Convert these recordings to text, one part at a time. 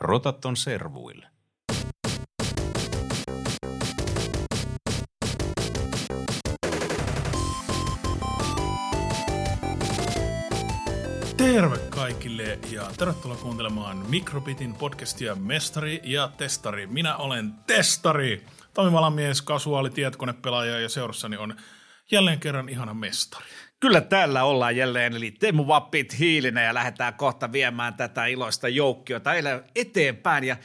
Rotaton servuille. Terve kaikille ja tervetuloa kuuntelemaan Mikrobitin podcastia Mestari ja Testari. Minä olen Testari, toimivalamies, kasuaali, tietokonepelaaja ja seurassani on jälleen kerran ihana mestari. Kyllä täällä ollaan jälleen, eli Teemu Vappit hiilinen ja lähdetään kohta viemään tätä iloista joukkiota eteenpäin. Ja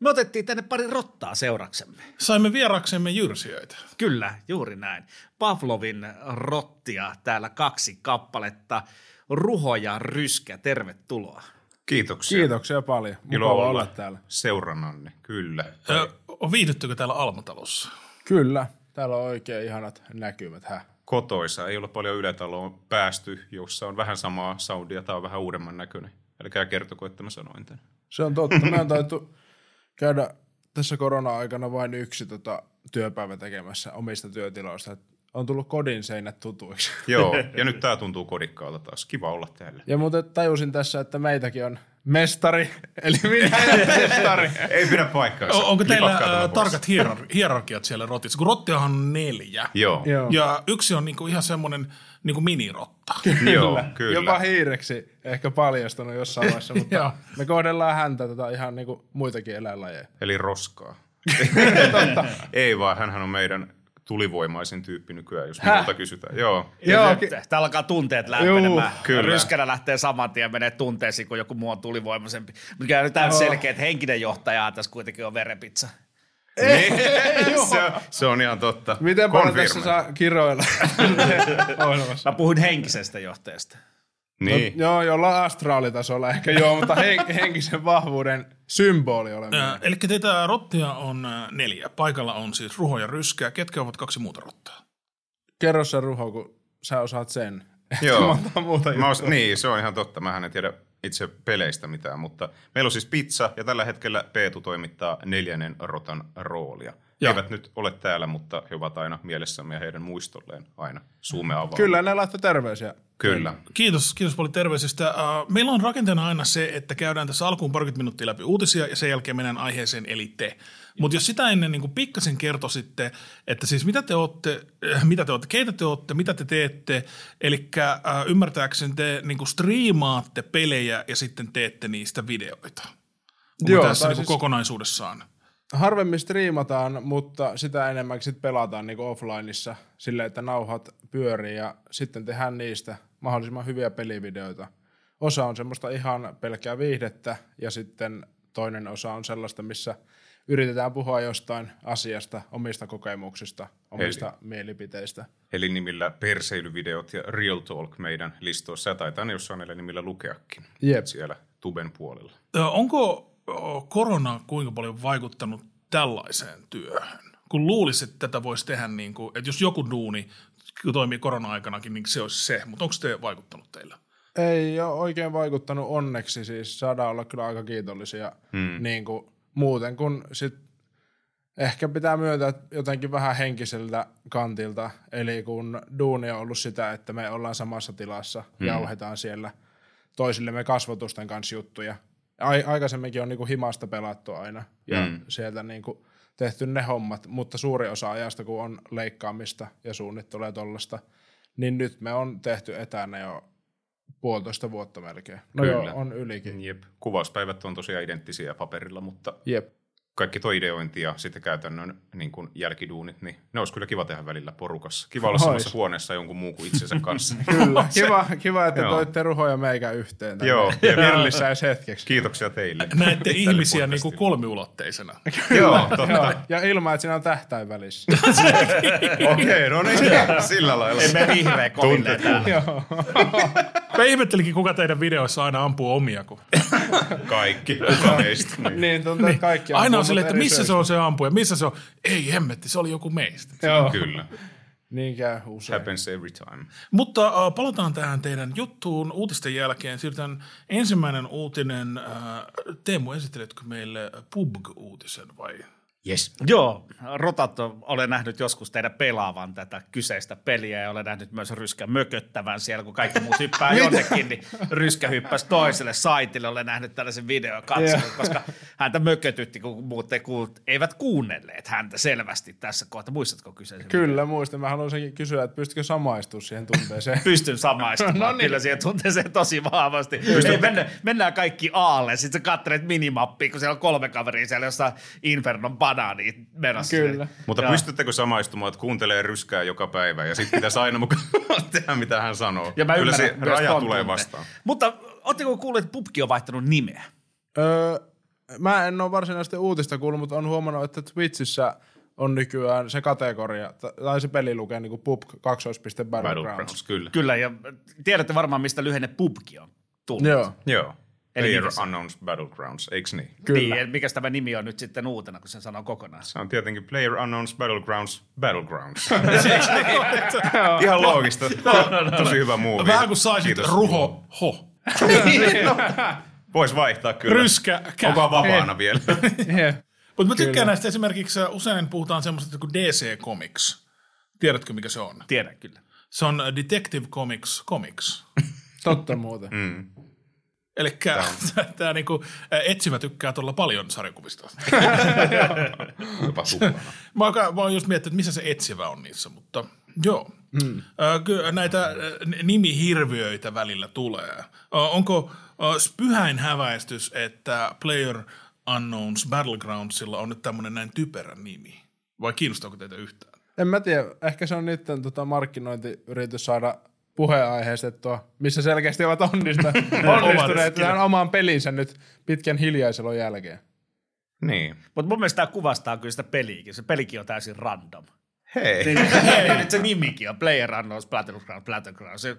me otettiin tänne pari rottaa seuraksemme. Saimme vieraksemme jyrsijöitä. Kyllä, juuri näin. Pavlovin rottia täällä kaksi kappaletta. Ruho ja Ryskä, tervetuloa. Kiitoksia. Kiitoksia paljon. Mukava Ilo olla, olla täällä. seurannanne, kyllä. Ö, viihdyttekö täällä Almatalossa? Kyllä, täällä on oikein ihanat näkymät. Hä? Kotoisa, ei ole paljon yletaloon päästy, jossa on vähän samaa soundia tai on vähän uudemman näköinen. Älkää kertoko, että mä sanoin tämän. Se on totta. On taitu käydä tässä korona-aikana vain yksi tota, työpäivä tekemässä omista työtiloista. On tullut kodin seinät tutuiksi. Joo, ja nyt tää tuntuu kodikkaalta taas. Kiva olla täällä. Ja muuten tajusin tässä, että meitäkin on mestari, eli minä ja mestari. Ei pidä paikkaansa. O- onko teillä pois. tarkat hierar- hierarkiat siellä rotissa? Kun rottiahan on neljä. Joo, Joo. Ja yksi on niinku ihan semmoinen niinku minirotta. Joo, kyllä. Jopa hiireksi ehkä paljastunut jossain vaiheessa, mutta me kohdellaan häntä tota ihan niin kuin muitakin eläinlajeja. Eli roskaa. Ei vaan, hänhän on meidän tulivoimaisin tyyppi nykyään, jos minulta kysytään. Joo, Joo, täällä alkaa tunteet lämpenemään. kyllä. Ryskänä lähtee saman tien menee tunteisiin, kun joku muu on tulivoimaisempi. Mikä on täysin selkeä, että henkinen johtaja tässä kuitenkin on verenpizza. Niin. se, on, se on ihan totta. Miten paljon tässä saa kiroilla? Mä puhuin henkisestä johtajasta. Niin. No, joo, jollain astraalitasolla ehkä joo, mutta hen- henkisen vahvuuden symboli olemme. Äh, eli teitä rottia on neljä. Paikalla on siis Ruho ja Ryskä. Ketkä ovat kaksi muuta rottaa? Kerro sä Ruho, kun sä osaat sen. Joo. Muuta Mä os, niin, se on ihan totta. Mähän en tiedä itse peleistä mitään, mutta meillä on siis pizza ja tällä hetkellä Peetu toimittaa neljännen rotan roolia. He Joo. eivät nyt ole täällä, mutta he ovat aina mielessämme ja heidän muistolleen aina suume avaa. Kyllä, ne laittoi terveisiä. Kyllä. Kiitos, kiitos paljon terveisistä. Äh, Meillä on rakenteena aina se, että käydään tässä alkuun parikymmentä minuuttia läpi uutisia ja sen jälkeen mennään aiheeseen eli te. Mutta jos sitä ennen niin pikkasen kertoisitte, että siis mitä te olette, äh, mitä te olette, keitä te olette, mitä te teette, eli äh, ymmärtääkseni te niin striimaatte pelejä ja sitten teette niistä videoita. Joo, tässä niin siis- kokonaisuudessaan? Harvemmin striimataan, mutta sitä enemmän sit pelataan niinku offlineissa silleen, että nauhat pyörii ja sitten tehdään niistä mahdollisimman hyviä pelivideoita. Osa on semmoista ihan pelkkää viihdettä ja sitten toinen osa on sellaista, missä yritetään puhua jostain asiasta, omista kokemuksista, omista mielipiteistä. Eli nimillä perseilyvideot ja Real Talk meidän listoissa. Ja taitaa ne jossain näillä nimillä lukeakin Jep. siellä tuben puolella. Ö, Onko korona kuinka paljon vaikuttanut tällaiseen työhön? Kun luulisit, että tätä voisi tehdä, niin kuin, että jos joku duuni toimii korona-aikanakin, niin se olisi se. Mutta onko se vaikuttanut teillä? Ei ole oikein vaikuttanut onneksi, siis saadaan olla kyllä aika kiitollisia hmm. niin kuin, muuten, kun sit ehkä pitää myöntää jotenkin vähän henkiseltä kantilta, eli kun duuni on ollut sitä, että me ollaan samassa tilassa, hmm. jauhetaan siellä toisillemme kasvotusten kanssa juttuja. Ai, aikaisemminkin on niin kuin himasta pelattu aina ja hmm. sieltä niin kuin tehty ne hommat, mutta suuri osa ajasta, kun on leikkaamista ja suunnittelua ja tollasta, niin nyt me on tehty etänä jo puolitoista vuotta melkein. No Kyllä. joo, on ylikin. Jep. Kuvauspäivät on tosiaan identtisiä paperilla, mutta Jep. Kaikki tuo ideointi ja sitten käytännön niin kuin jälkiduunit, niin ne olisi kyllä kiva tehdä välillä porukassa. Kiva olla Ois. samassa huoneessa jonkun muun kuin itsensä kanssa. Kyllä, kiva, kiva että Joo. toitte Ruho ja meikä yhteen. tänne Joo. Virlissä edes hetkeksi. Kiitoksia teille. Näette ihmisiä niin kuin kolmiulotteisena. Joo, totta. Joo, ja ilman, että siinä on tähtäin välissä. Okei, no niin. Sillä lailla. Emme vihreä koville täällä. Mä ihmettelinkin, kuka teidän videoissa aina ampuu omia. Kun... Kaikki. Kuka meistä. Niin. niin, tuntuu, että kaikki Aina on silleen, että missä se on se ampuja, missä se on. Ei hemmetti, se oli joku meistä. Joo, Kyllä. niin käy usein. Happens every time. Mutta äh, palataan tähän teidän juttuun uutisten jälkeen. Siirrytään ensimmäinen uutinen. Äh, Teemu, esitteletkö meille PUBG-uutisen vai? Yes. Joo, rotat olen nähnyt joskus teidän pelaavan tätä kyseistä peliä ja olen nähnyt myös Ryskän mököttävän siellä, kun kaikki muut hyppää jonnekin, niin Ryskä hyppäsi toiselle saitille. Olen nähnyt tällaisen videon katsonut, koska häntä mökötytti, kun muut ei kuul- eivät kuunnelleet häntä selvästi tässä kohtaa. Muistatko kyseisen? Kyllä, muistin. Mä haluaisinkin kysyä, että pystykö samaistumaan siihen tunteeseen. Pystyn samaistumaan no niin. kyllä siihen tunteeseen tosi vahvasti. Ei, mennään, mennään kaikki aalle, sitten sä katselet minimappia, kun siellä on kolme kaveria siellä jossain Infernon banaania menossa. Kyllä. Mutta Joo. pystyttekö samaistumaan, että kuuntelee ryskää joka päivä ja sitten pitäisi aina mukaan tehdä, mitä hän sanoo? Ja mä Kyllä se raja tulee vastaan. Mutta ootteko kuulleet, että PUBG on vaihtanut nimeä? Öö, mä en ole varsinaisesti uutista kuullut, mutta on huomannut, että Twitchissä on nykyään se kategoria, tai se peli lukee niin kuin PUBG 2. Battlegrounds. Battlegrounds, kyllä. Kyllä, ja tiedätte varmaan, mistä lyhenne PUBG on tullut. Joo, Joo. Eli Player? Unknowns Battlegrounds, eikö niin? kyllä. Niin, mikä tämä nimi on nyt sitten uutena, kun sen sanoo kokonaan? Se on tietenkin Player Unknowns Battlegrounds Battlegrounds. Ihan loogista. Tosi hyvä muuvi. Vähän kuin saisit ruho, ho. Vois vaihtaa kyllä. Ryskä, kä. Onko vapaana vielä? Mutta mä tykkään näistä esimerkiksi, äh, usein puhutaan semmoisesta kuin DC Comics. Tiedätkö, mikä se on? Tiedän kyllä. Se on äh, Detective Comics Comics. Totta muuten. Mm. Eli tämä niinku, etsivä tykkää todella paljon sarjakuvista. Jopa. Mä oon, mä oon just miettinyt, että missä se etsivä on niissä, mutta joo. Mm. Kyllä näitä nimihirviöitä välillä tulee. Onko pyhäin häväistys, että Player Unknowns Battlegroundsilla on nyt tämmöinen näin typerä nimi? Vai kiinnostaako teitä yhtään? En mä tiedä, ehkä se on niiden tota, markkinointiyritys saada puheenaiheistettua, missä selkeästi ovat onnistuneet, onnistuneet tähän omaan pelinsä nyt pitkän hiljaiselon jälkeen. Niin. Mutta mun mielestä tämä kuvastaa kyllä sitä peliäkin. Se pelikin on täysin random. Hei. Niin, nyt se nimikin on Player Unknowns Battleground, Battleground. Se,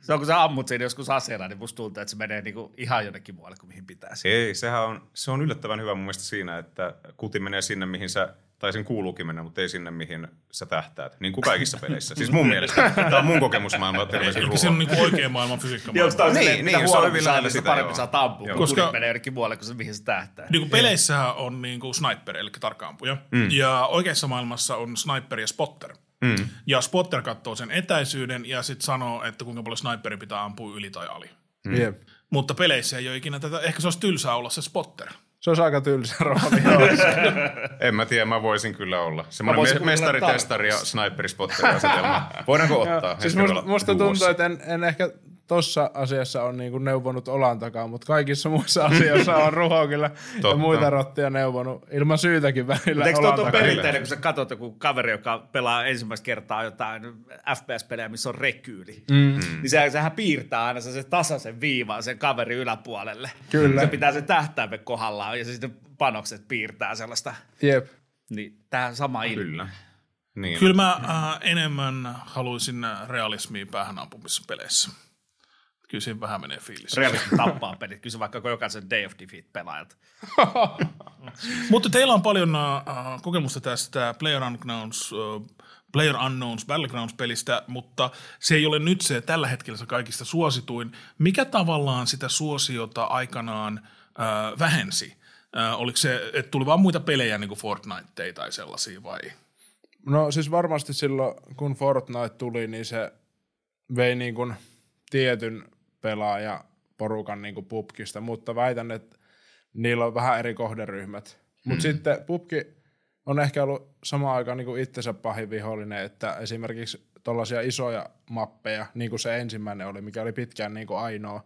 se on, kun sä ammut siinä joskus aseella, niin musta tuntuu, että se menee niinku ihan jonnekin muualle kuin mihin pitäisi. Ei, sehän on, se on yllättävän hyvä mun mielestä siinä, että kuti menee sinne, mihin sä, tai sen kuuluukin mennä, mutta ei sinne, mihin sä tähtäät. Niin kuin kaikissa peleissä. Siis mun mielestä. Tämä on mun kokemusmaailma Eli se on niinku oikea maailman fysiikka. Niin, onko tämä Niin, silleen, niin, mitä se on huonompi hyvin saa, lähellä niin sitä, parempi joo. saa ampua, Joo. kun Koska- Koska... menee jonnekin muualle kuin se, mihin se tähtää. Niin kuin peleissähän on niin kuin sniper, eli tarkkaampuja. Mm. Ja oikeassa maailmassa on sniper ja spotter. Mm. Ja spotter katsoo sen etäisyyden ja sitten sanoo, että kuinka paljon sniperi pitää ampua yli tai ali. Mm. Mutta peleissä ei ole ikinä tätä, ehkä se olisi tylsää olla se spotter. Se olisi aika tylsä rooli. En mä tiedä, mä voisin kyllä olla. Semmoinen voisin me- mestari, testari ja sniperi-spotteri asetelma. Voidaanko ottaa? siis musta, musta tuntuu, että en, en ehkä tossa asiassa on niinku neuvonut olan takaa, mutta kaikissa muissa asioissa on ruho kyllä ja muita rottia neuvonut ilman syytäkin välillä Eikö tuo olan tuo takaa. perinteinen, kun sä katsot joku kaveri, joka pelaa ensimmäistä kertaa jotain FPS-pelejä, missä on rekyyli, mm. niin se, sehän piirtää aina se tasaisen viivan sen kaverin yläpuolelle. Kyllä. Se pitää sen tähtäimen kohdallaan ja se sitten panokset piirtää sellaista. Jep. Niin tämä sama ilmiö. Kyllä. Niin. Kyllä mä äh, enemmän haluaisin realismia päähän ampumissa peleissä. Kyllä siinä vähän menee fiilis. Realismi tappaa pelit. Kysy vaikka jokaisen Day of Defeat pelaajalta. Mutta teillä on paljon äh, kokemusta tästä Player Unknowns, äh, Player Unknowns Battlegrounds-pelistä, mutta se ei ole nyt se tällä hetkellä se kaikista suosituin. Mikä tavallaan sitä suosiota aikanaan äh, vähensi? Äh, oliko se, että tuli vaan muita pelejä niin kuin Fortnite tai sellaisia vai? No siis varmasti silloin, kun Fortnite tuli, niin se vei niin kuin tietyn pelaaja porukan niin kuin pubkista, mutta väitän, että niillä on vähän eri kohderyhmät. Mutta sitten pubki on ehkä ollut samaan aikaan niin kuin itsensä pahin vihollinen, että esimerkiksi tuollaisia isoja mappeja, niin kuin se ensimmäinen oli, mikä oli pitkään niin kuin ainoa,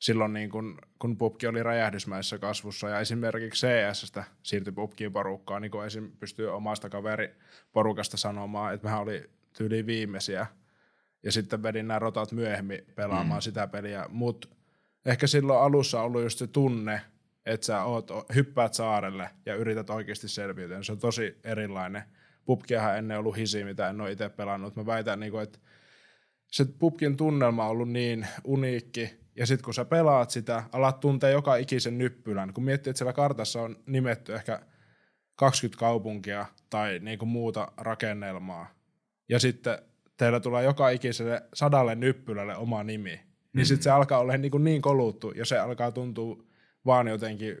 silloin niin kun, kun PUBG oli räjähdysmäisessä kasvussa ja esimerkiksi CSstä siirtyi PUBGin porukkaan, niin kuin esim. pystyy omasta kaveriporukasta sanomaan, että mehän oli tyyli viimeisiä ja sitten vedin nämä rotat myöhemmin pelaamaan mm. sitä peliä, mutta ehkä silloin alussa on ollut just se tunne, että sä oot, hyppäät saarelle ja yrität oikeasti selviytyä. Se on tosi erilainen. PUBGihan ennen ollut hisi, mitä en ole itse pelannut. Mä väitän, niin kuin, että se PUBGin tunnelma on ollut niin uniikki, ja sitten kun sä pelaat sitä, alat tuntea joka ikisen nyppylän. Kun miettii, että siellä kartassa on nimetty ehkä 20 kaupunkia tai niinku muuta rakennelmaa, ja sitten teillä tulee joka ikiselle sadalle nyppylälle oma nimi, niin sitten se alkaa olla niin, niin koluttu, ja se alkaa tuntua vaan jotenkin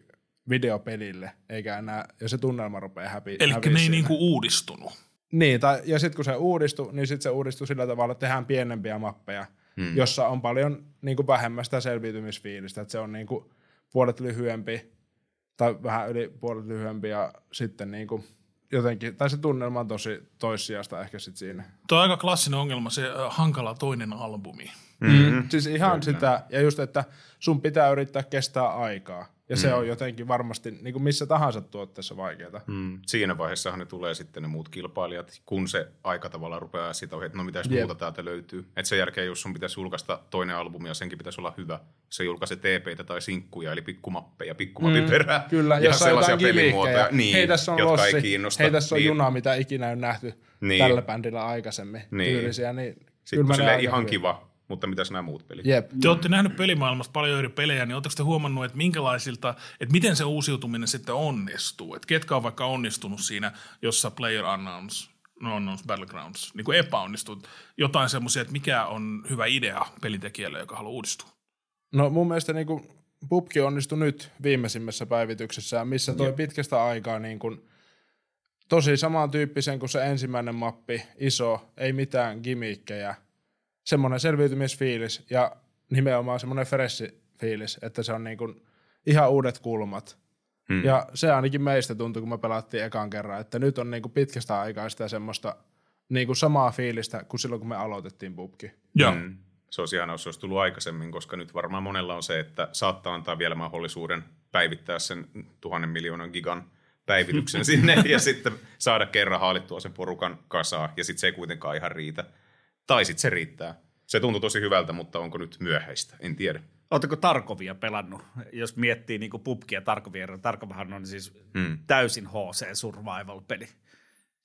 videopelille, eikä enää, ja se tunnelma rupeaa häpi, Eli ne ei niinku uudistunut. Niin, tai, ja sitten kun se uudistui, niin sitten se uudistui sillä tavalla, että tehdään pienempiä mappeja, hmm. jossa on paljon niin kuin vähemmän sitä selviytymisfiilistä, että se on niin kuin puolet lyhyempi tai vähän yli puolet lyhyempi ja sitten niin kuin jotenkin, tai se tunnelma on tosi toissijasta ehkä sitten siinä. Tuo on aika klassinen ongelma, se hankala toinen albumi. Mm. Siis ihan Kyllä. sitä, ja just, että sun pitää yrittää kestää aikaa. Ja se on jotenkin varmasti niin kuin missä tahansa tuotteessa vaikeaa. Mm. Siinä vaiheessahan ne tulee sitten ne muut kilpailijat, kun se aika tavallaan rupeaa sitä ohjaa, että no mitäs Jep. muuta täältä löytyy. Et sen jälkeen, jos sun pitäisi julkaista toinen albumi ja senkin pitäisi olla hyvä, se julkaisee TPtä tai sinkkuja, eli pikkumappeja, pikkumapin mm. perään. Kyllä, ja sellaisia pelimuotoja, niin, hei, tässä on jotka lossi, ei kiinnosta. hei, tässä on niin, juna, mitä ikinä on nähty Niin. tällä bändillä aikaisemmin. Niin. Tyylisiä, niin Sitten kyllä kun silleen ihan hyvin. kiva, mutta mitäs nämä muut pelit? Jep. Te olette nähnyt pelimaailmasta paljon eri pelejä, niin oletteko te huomannut, että minkälaisilta, että miten se uusiutuminen sitten onnistuu? Että ketkä on vaikka onnistunut siinä, jossa Player Unknowns, no Unknowns Battlegrounds, niin kuin epäonnistuu? Jotain semmoisia, että mikä on hyvä idea pelitekijälle, joka haluaa uudistua? No mun mielestä niin kuin pubki onnistui nyt viimeisimmässä päivityksessä, missä toi pitkästä aikaa niin kuin, tosi samantyyppisen kuin se ensimmäinen mappi, iso, ei mitään gimmikkejä, semmoinen selviytymisfiilis ja nimenomaan semmoinen fressi fiilis, että se on niin kuin ihan uudet kulmat. Hmm. Ja se ainakin meistä tuntui, kun me pelattiin ekan kerran, että nyt on niin kuin pitkästä aikaa sitä semmoista niin kuin samaa fiilistä kuin silloin, kun me aloitettiin pubki. Joo. Mm. Se olisi ihanaa, jos se olisi tullut aikaisemmin, koska nyt varmaan monella on se, että saattaa antaa vielä mahdollisuuden päivittää sen tuhannen miljoonan gigan päivityksen sinne ja sitten saada kerran haalittua sen porukan kasaa ja sitten se ei kuitenkaan ihan riitä. Tai sitten se riittää. Se tuntui tosi hyvältä, mutta onko nyt myöhäistä? En tiedä. Oletteko Tarkovia pelannut? Jos miettii niin PUBGia ja Tarkovia, Tarkovahan on siis Hmm. täysin HC Survival-peli.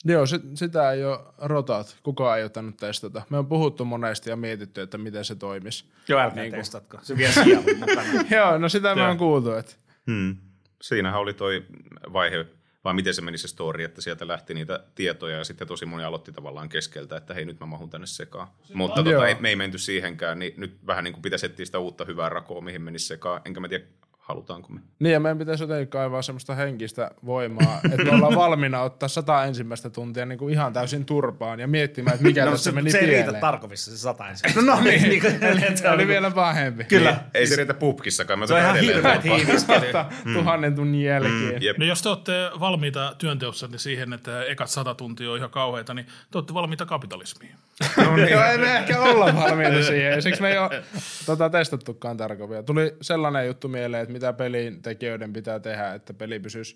Joo, sit, sitä ei ole rotat. Kukaan ei ole tainnut testata. Me on puhuttu monesti ja mietitty, että miten se toimisi. Joo, älkää Niin testatko. Se vie sielun mukana. Joo, no sitä me Joo. on kuultu. Että. Hmm. Siinähän oli toi vaihe, vai miten se meni se story, että sieltä lähti niitä tietoja ja sitten tosi moni aloitti tavallaan keskeltä, että hei nyt mä mahun tänne sekaan. Mutta tota, ei, me ei menty siihenkään, niin nyt vähän niin kuin pitäisi etsiä sitä uutta hyvää rakoa, mihin menisi sekaan. Enkä mä tiedä, halutaanko me. Niin, ja meidän pitäisi jotenkin kaivaa semmoista henkistä voimaa, että me ollaan valmiina ottaa sata ensimmäistä tuntia niin kuin ihan täysin turpaan ja miettimään, että mikä No, tässä se, meni se ei riitä pieleen. Tarkovissa, se sata ensin. No, no niin. niin kuin, Se oli vielä pahempi. Kyllä. Niin, ei se riitä pubkissakaan, mä Se on ihan hirveät hiiviskelyä. Totta, tuhannen tunnin jälkeen. Jep. No jos te olette valmiita työnteossa niin siihen, että ekat sata tuntia on ihan kauheita, niin te olette valmiita kapitalismiin. No niin. Joo, ei me ehkä olla valmiita siihen. Siksi me ei ole tota, testattukaan tarkovia. Tuli sellainen juttu mieleen, että mitä pelin tekijöiden pitää tehdä, että peli pysyisi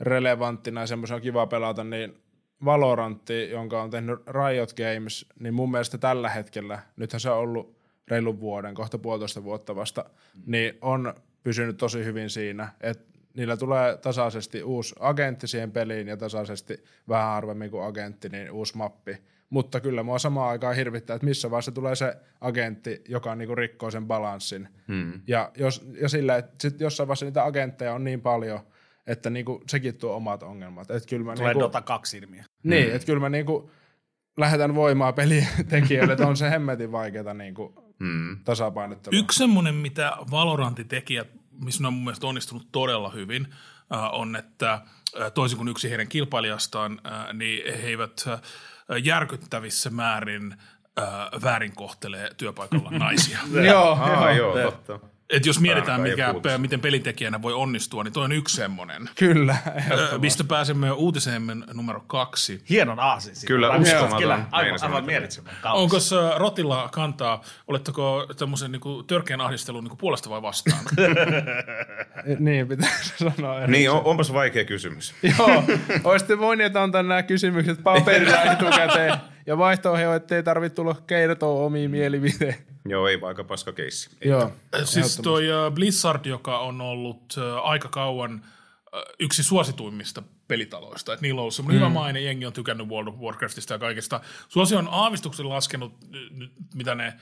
relevanttina ja semmoisen on kiva pelata, niin Valorantti, jonka on tehnyt Riot Games, niin mun mielestä tällä hetkellä, nythän se on ollut reilun vuoden, kohta puolitoista vuotta vasta, niin on pysynyt tosi hyvin siinä, että niillä tulee tasaisesti uusi agentti siihen peliin ja tasaisesti vähän harvemmin kuin agentti, niin uusi mappi. Mutta kyllä mua samaan aikaan hirvittää, että missä vaiheessa tulee se agentti, joka niinku rikkoo sen balanssin. Hmm. Ja, jos, ja sillä, että sit jossain vaiheessa niitä agentteja on niin paljon, että niinku, sekin tuo omat ongelmat. Et kyllä mä Tulee niinku, Dota 2 ilmiö. niin, että kyllä mä niinku lähetän voimaa pelitekijöille, että on se hemmetin vaikeaa niinku Hmm. tasapainottelua. Yksi semmoinen, mitä Valorantin tekijät, missä ne on mun mielestä onnistunut todella hyvin, äh, on, että äh, toisin kuin yksi heidän kilpailijastaan, äh, niin he eivät järkyttävissä määrin äh, väärin kohtelee työpaikalla naisia. Joo, joo, joo, totta. Et jos mietitään, mikä, miten pelintekijänä voi onnistua, niin toi on yksi semmoinen. kyllä. Ö, Mistä pääsemme uutiseemme numero kaksi. Hienon aasin. Kyllä, uskomaton. Kyllä, aivan, aivan mielettömän Onko Rotilla kantaa, oletteko tämmöisen niinku törkeän ahdistelun niinku puolesta vai vastaan? niin, pitäisi sanoa eri. Niin, on, onpas vaikea kysymys. Joo, olisitte voineet antaa nämä kysymykset paperilla etukäteen. Ja vaihtoehto on, ettei tarvitse tulla kertoa omia mielipiteitä. Joo, ei vaikka paska keissi. Joo. siis toi ö, Blizzard, joka on ollut ö, aika kauan yksi suosituimmista pelitaloista. Et niillä on ollut semmoinen mm. hyvä maine, jengi on tykännyt World of Warcraftista ja kaikesta. Suosio on aavistuksen laskenut, mitä ne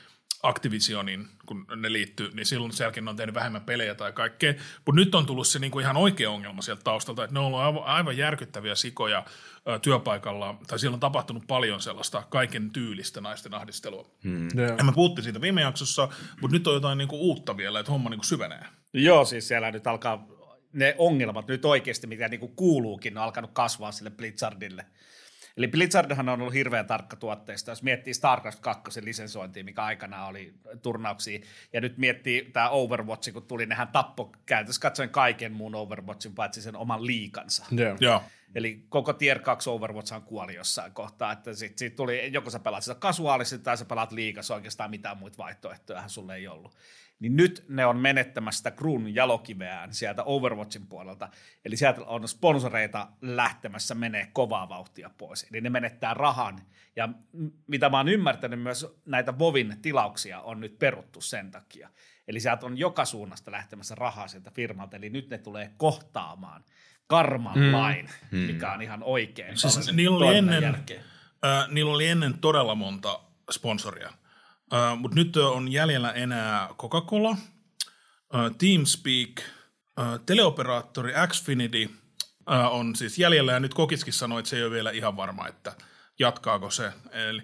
Activisionin, kun ne liittyy, niin silloin sen jälkeen ne on tehnyt vähemmän pelejä tai kaikkea. Mutta nyt on tullut se niinku ihan oikea ongelma sieltä taustalta, että ne on ollut aivan, aivan järkyttäviä sikoja ö, työpaikalla, tai siellä on tapahtunut paljon sellaista kaiken tyylistä naisten ahdistelua. Hmm. Ja me puhuttiin siitä viime jaksossa, mutta nyt on jotain niinku uutta vielä, että homma niinku syvenee. Joo, siis siellä nyt alkaa ne ongelmat nyt oikeasti, mitä niinku kuuluukin, on alkanut kasvaa sille Blizzardille. Eli Blizzardhan on ollut hirveän tarkka tuotteista, jos miettii StarCraft 2 lisensointia, mikä aikana oli turnauksia, ja nyt miettii tämä Overwatch, kun tuli, nehän tappo käytössä katsoen kaiken muun Overwatchin, paitsi sen oman liikansa. Joo. Joo. Eli koko Tier 2 Overwatch kuoli jossain kohtaa, että sit, sit tuli, joko sä pelaat sitä kasuaalisesti tai sä pelaat liikassa, oikeastaan mitään muita vaihtoehtoja sulle ei ollut. Niin nyt ne on menettämässä sitä Grun jalokiveään sieltä Overwatchin puolelta, eli sieltä on sponsoreita lähtemässä menee kovaa vauhtia pois, eli ne menettää rahan, ja mitä mä oon ymmärtänyt myös näitä Vovin tilauksia on nyt peruttu sen takia. Eli sieltä on joka suunnasta lähtemässä rahaa sieltä firmalta, eli nyt ne tulee kohtaamaan karman mm. lain, mikä on ihan oikein. Siis niillä oli, ennen, äh, niillä oli ennen todella monta sponsoria, äh, mutta nyt on jäljellä enää Coca-Cola, äh, Teamspeak, äh, teleoperaattori Xfinity äh, on siis jäljellä, ja nyt Kokiskin sanoi, että se ei ole vielä ihan varma, että jatkaako se. Eli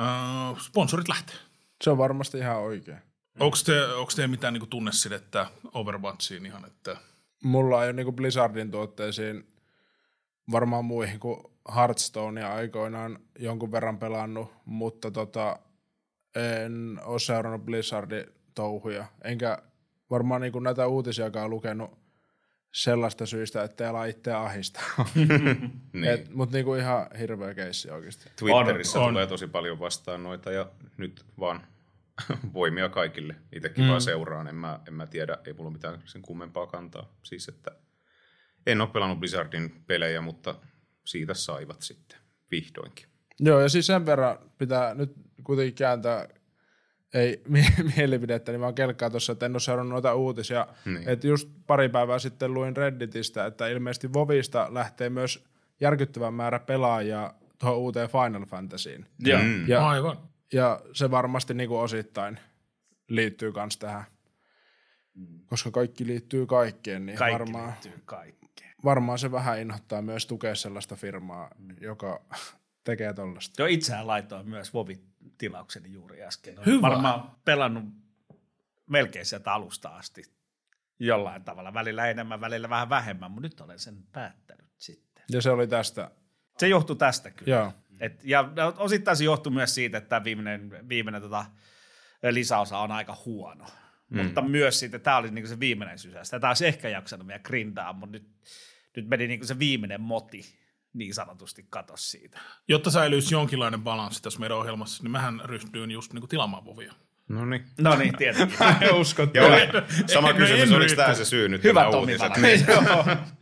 äh, sponsorit lähtee. Se on varmasti ihan oikein. Onko te, onko te mitään niin tunnesidettä Overwatchiin ihan, että Mulla ei ole niinku Blizzardin tuotteisiin varmaan muihin kuin Hearthstonea aikoinaan jonkun verran pelannut, mutta tota, en ole seurannut Blizzardin touhuja, enkä varmaan niinku näitä uutisiakaan lukenut sellaista syystä, ettei ala itseä ahistaa. Niin. Et, mutta niinku ihan hirveä keissi oikeasti. Twitterissä on. tulee tosi paljon vastaan noita ja nyt vaan voimia kaikille. Itsekin mm. vaan seuraan, en mä, en mä tiedä, ei mulla mitään sen kummempaa kantaa. Siis että en ole pelannut Blizzardin pelejä, mutta siitä saivat sitten vihdoinkin. Joo, ja siis sen verran pitää nyt kuitenkin kääntää, ei mie- mielipidettä, niin vaan kelkkaa tuossa, että en ole seurannut noita uutisia. Niin. Että just pari päivää sitten luin Redditistä, että ilmeisesti Vovista lähtee myös järkyttävä määrä pelaajia tuohon uuteen Final Fantasyin. Joo. Mm. Ja, aivan? ja se varmasti niinku osittain liittyy myös tähän. Koska kaikki liittyy kaikkeen, niin Kaikki varmaan, liittyy kaikkeen. varmaan se vähän inhottaa myös tukea sellaista firmaa, joka tekee tollasta. Joo, itsehän laitoin myös Vovi-tilaukseni juuri äsken. Olen Hyvä. varmaan pelannut melkein sieltä alusta asti jollain tavalla. Välillä enemmän, välillä vähän vähemmän, mutta nyt olen sen päättänyt sitten. Ja se oli tästä. Se johtuu tästä kyllä. Joo. Et, ja osittain se johtuu myös siitä, että tämä viimeinen, viimeinen tota, lisäosa on aika huono. Mm. Mutta myös siitä, tämä oli niinku se viimeinen sysäys. Tätä olisi ehkä jaksanut meidän grindaa, mutta nyt, nyt meni niinku se viimeinen moti niin sanotusti katos siitä. Jotta säilyisi jonkinlainen balanssi tässä meidän ohjelmassa, niin mähän ryhdyin just niin tilaamaan Vovia. No niin. No niin, tietenkin. Uskot. Oli, sama No kysymys, oliko tämä se syy nyt? Hyvä nämä Tomi?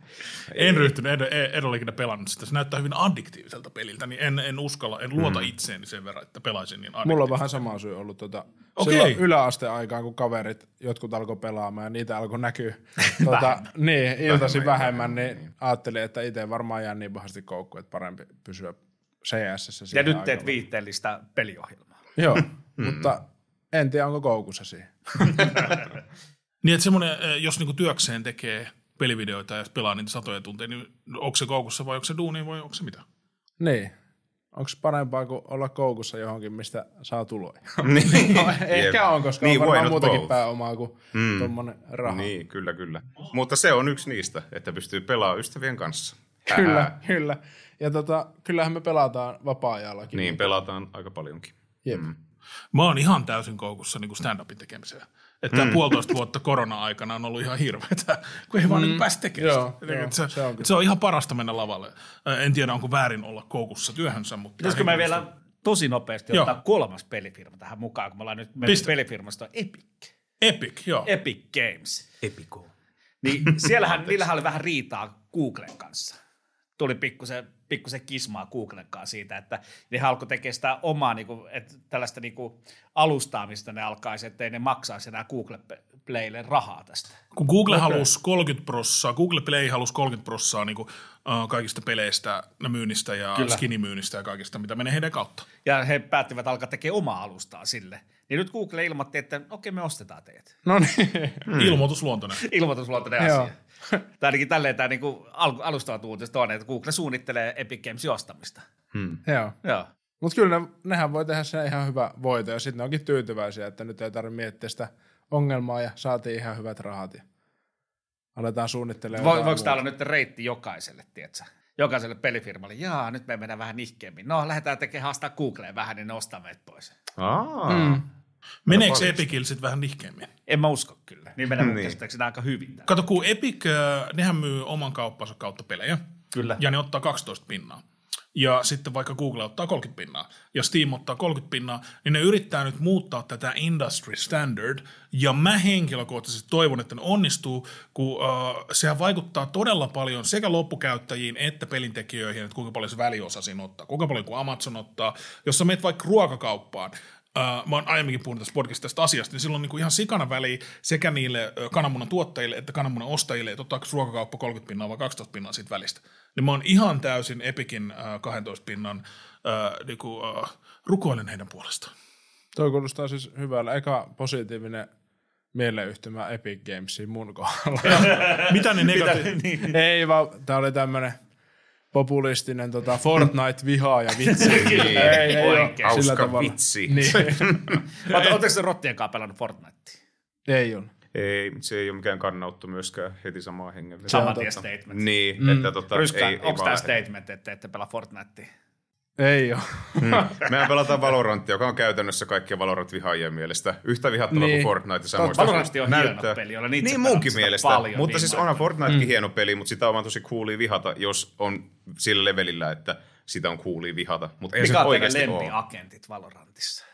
En ryhtynyt, en, en, en ole ikinä pelannut sitä. Se näyttää hyvin addiktiiviselta peliltä, niin en, en uskalla, en luota itseeni sen verran, että pelaisin niin Mulla on vähän sama syy ollut tota, Okei. silloin yläasteaikaan, kun kaverit jotkut alkoi pelaamaan ja niitä alkoi näkyä tota, niin, iltaisin vähemmän, niin ajattelin, että itse varmaan jää niin pahasti koukkuun, että parempi pysyä CS. Ja nyt teet viitteellistä peliohjelmaa. Joo, mutta en tiedä, onko koukussa siihen. Niin, että semmoinen, eh, jos niinku työkseen tekee pelivideoita ja pelaa niitä satoja tunteja, niin onko se koukussa vai onko se duuni vai onko se mitä? Niin. Onko parempaa kuin olla koukussa johonkin, mistä saa tuloja? niin. No, ehkä on, koska niin, on varmaan muutakin both? pääomaa kuin mm. tuommoinen raha. Niin, kyllä, kyllä. Mutta se on yksi niistä, että pystyy pelaamaan ystävien kanssa. Kyllä, kyllä. Ja tota, kyllähän me pelataan vapaa-ajallakin. Niin, pelataan aika paljonkin. Jep. Mä oon ihan täysin koukussa niin stand-upin tekemiseen. Että mm. puolitoista vuotta korona-aikana on ollut ihan hirveätä, kun ei vaan mm. niin pääse tekemään Joo, sitä. joo, se, se on se on ihan parasta mennä lavalle. En tiedä, onko väärin olla koukussa työhönsä, mutta... Pitäisikö me vielä tosi nopeasti Joo. ottaa kolmas pelifirma tähän mukaan, kun me ollaan nyt mennyt pelifirmasta Epic. Epic, joo. Epic Games. Epico. Niin siellähän, niillähän oli vähän riitaa Googlen kanssa. Tuli pikkusen, pikkusen kismaa Googlen kanssa siitä, että ne alkoi tekemään sitä omaa niin kuin, että tällaista niin kuin, alustaa, mistä ne alkaisi, ettei ne maksaisi enää Google Playlle rahaa tästä. Kun Google okay. halusi 30 prossaa, Google Play halusi 30 prossaa niin kuin, uh, kaikista peleistä, myynnistä ja Kyllä. skinimyynnistä ja kaikista, mitä menee heidän kautta. Ja he päättivät alkaa tekemään omaa alustaa sille. Niin nyt Google ilmoitti, että okei, me ostetaan teidät. No niin. Ilmoitusluontoinen. Ilmoitusluontoinen Joo. Tai ainakin tälleen tämä niinku al- alustavat uutiset on, että Google suunnittelee Epic Gamesin ostamista. Joo. Joo. Mutta kyllä ne, nehän voi tehdä sen ihan hyvä voito, ja sitten ne onkin tyytyväisiä, että nyt ei tarvitse miettiä sitä ongelmaa, ja saatiin ihan hyvät rahat. Ja aletaan suunnittelemaan Vo, voiko täällä nyt reitti jokaiselle, tietsä? Jokaiselle pelifirmalle. Jaa, nyt me mennään vähän nihkeämmin. No, lähdetään tekemään haastaa Googleen vähän, niin ne ostaa meitä pois. Aa, Mm. Meneekö. Epicillä sitten vähän nihkeämmin? En mä usko kyllä. Niin mennään mun Niin. käsittääkseni aika hyvin. täällä. Kato, kun Epic, äh, nehän myy oman kauppansa kautta pelejä. Kyllä. Ja ne ottaa 12 pinnaa. Ja sitten vaikka Google ottaa 30 pinnaa ja Steam ottaa 30 pinnaa, niin ne yrittää nyt muuttaa tätä industry standard. Ja mä henkilökohtaisesti toivon, että ne onnistuu, kun uh, sehän vaikuttaa todella paljon sekä loppukäyttäjiin että pelintekijöihin, että kuinka paljon se väliosa siinä ottaa, kuinka paljon kuin Amazon ottaa. Jos sä menet vaikka ruokakauppaan, Mä oon aiemminkin puhunut tässä podcastissa tästä asiasta, niin silloin niin kuin ihan sikana väliä sekä niille kananmunan tuottajille että kananmunan ostajille, että ottaako ruokakauppa 30 pinnaa vai 12 pinnaa siitä välistä. Niin mä oon ihan täysin Epikin uh, 12 pinnan uh, niin kuin, uh, rukoilen heidän puolestaan. Toi kuulostaa siis hyvällä. Eka positiivinen mieleyhtymä Epic Gamesiin mun kohdalla. Mitä ne negati- niin. Ei vaan, tää oli tämmönen populistinen tota, Fortnite-vihaaja vitsi. Niin. ei, ei oo Oikein. sillä hauska tavalla. vitsi. Niin. Oletteko se rottien kanssa pelannut Fortnitea? ei on. Ei, se ei ole mikään kannanotto myöskään heti samaa hengenvetoa. Saman totta. tien statement. Niin, mm. että tota, Ryskä, ei, ei onko tämä statement, että ette pelaa Fortnitea? Ei oo. Mehän pelataan Valorantia, joka on käytännössä kaikkien Valorant-vihaajien mielestä yhtä vihattava Niin. kuin Fortnite. Samoista Valorant on hieno peli, olen itse Niin munkin mielestä, paljon mutta niin siis onhan Fortnitekin hieno peli, mutta sitä on vaan tosi coolia vihata, jos on sillä levelillä, että sitä on coolia vihata. Mutta ei se Mikä on teidän oikeasti ole. Valorantissa?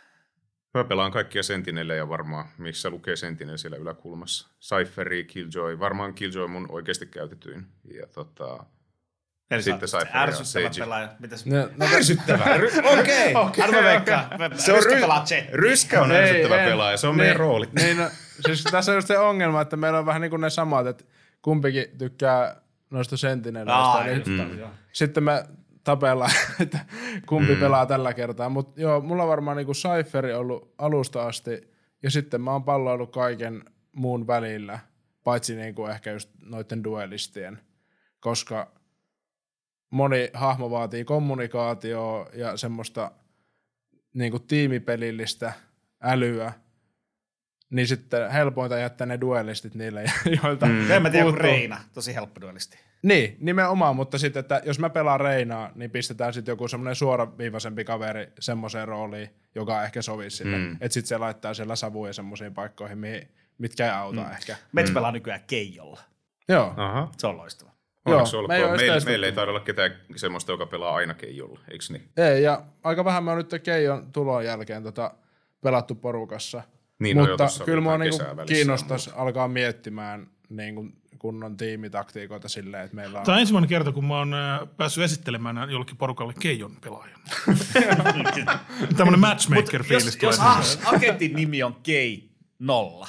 Mä pelaan kaikkia sentinelejä varmaan, missä lukee sentinel siellä yläkulmassa. Cypheri, Killjoy, varmaan Killjoy mun oikeasti käytetyin. Ja tota, Eli Sitten ja ärsyttävä Sage. pelaaja. Mitäs? Ne, no, ärsyttävää. Okei. Arvo veikkaa. Se on Ryskä ry- pelaa Jet. Ryskä on Ei, ärsyttävä en. pelaaja, se on Niin, meidän rooli. Niin, no, siis tässä on just se ongelma, että meillä on vähän niin kuin ne samat, että kumpikin tykkää noista sentineleistä. Niin mm. sitten me tapellaan, että kumpi mm. pelaa tällä kertaa. Mutta joo, mulla on varmaan niinku Cypheri ollut alusta asti, ja sitten mä oon palloillut kaiken muun välillä, paitsi niinku ehkä just noiden duelistien, koska moni hahmo vaatii kommunikaatioa ja semmoista niinku tiimipelillistä älyä, niin sitten helpointa jättää ne duelistit niille, joilta mm. En mä tiedä, kun Reina. Tosi helppo duelisti. niin, nimenomaan, mutta sitten, että jos mä pelaan Reinaa, niin pistetään sitten joku semmoinen suoraviivaisempi kaveri semmoiseen rooliin, joka ehkä sovisi sille. Mm. Että sitten se laittaa siellä savuja semmoisiin paikkoihin, mihin, mitkä ei auta mm. ehkä. Mets pelaa nykyään Keijolla. Joo, Aha. Se on loistava. Onneksi Joo, olkoon. me ei meillä, meillä ei taida olla ketään semmoista, joka pelaa aina keijolla, eikö niin? ei, ja aika vähän mä oon nyt Keijon tulon jälkeen tota pelattu porukassa. Niin, no joo, mutta tossa kyllä mua niinku kiinnostaisi alkaa miettimään niinku kunnon tiimitaktiikoita silleen, että meillä on... Tämä on ensimmäinen kerta, kun mä oon äh, päässyt esittelemään jollekin porukalle Keijon pelaajan. Tämmöinen matchmaker-fiilis Jos, tulee. jos a- agentin nimi on Kei nolla,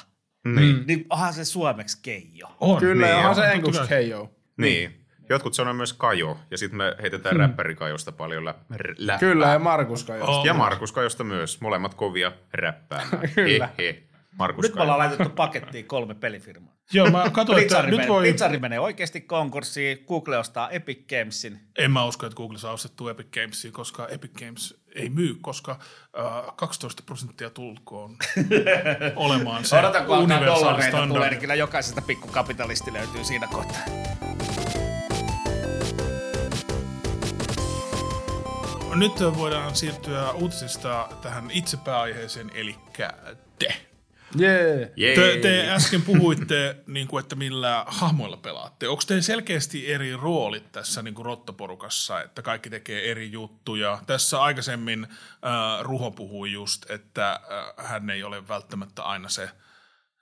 Niin. niin onhan se suomeksi Keijo. on. Kyllä, Niin, onhan se kai. Keijo. Niin. Jotkut sanoo myös Kajo, ja sitten me heitetään hmm. räppärikajosta paljon lä- läppää. Kyllä, ja Markus Kajo. Oh. Ja Markus Kajosta myös, molemmat kovia räppäämään. Kyllä. He, he. Markus Nyt me ollaan laitettu pakettiin kolme pelifirmaa. Joo, mä katsoin, että nyt menee, voi... Blitzari menee oikeasti konkurssiin, Google ostaa Epic Gamesin. En mä usko, että Google saa ostettua Epic Gamesia, koska Epic Games ei myy, koska äh, 12 prosenttia tulkoon olemaan se Odotan, kun dollareita tulee, niin kyllä jokaisesta pikkukapitalisti löytyy siinä kohtaa. Nyt voidaan siirtyä uutisista tähän itse pääaiheeseen, eli te. Jee. Jee. Te, te äsken puhuitte, niin kuin, että millä hahmoilla pelaatte. Onko teillä selkeästi eri roolit tässä niin kuin rottoporukassa, että kaikki tekee eri juttuja? Tässä aikaisemmin äh, Ruho puhui just, että äh, hän ei ole välttämättä aina se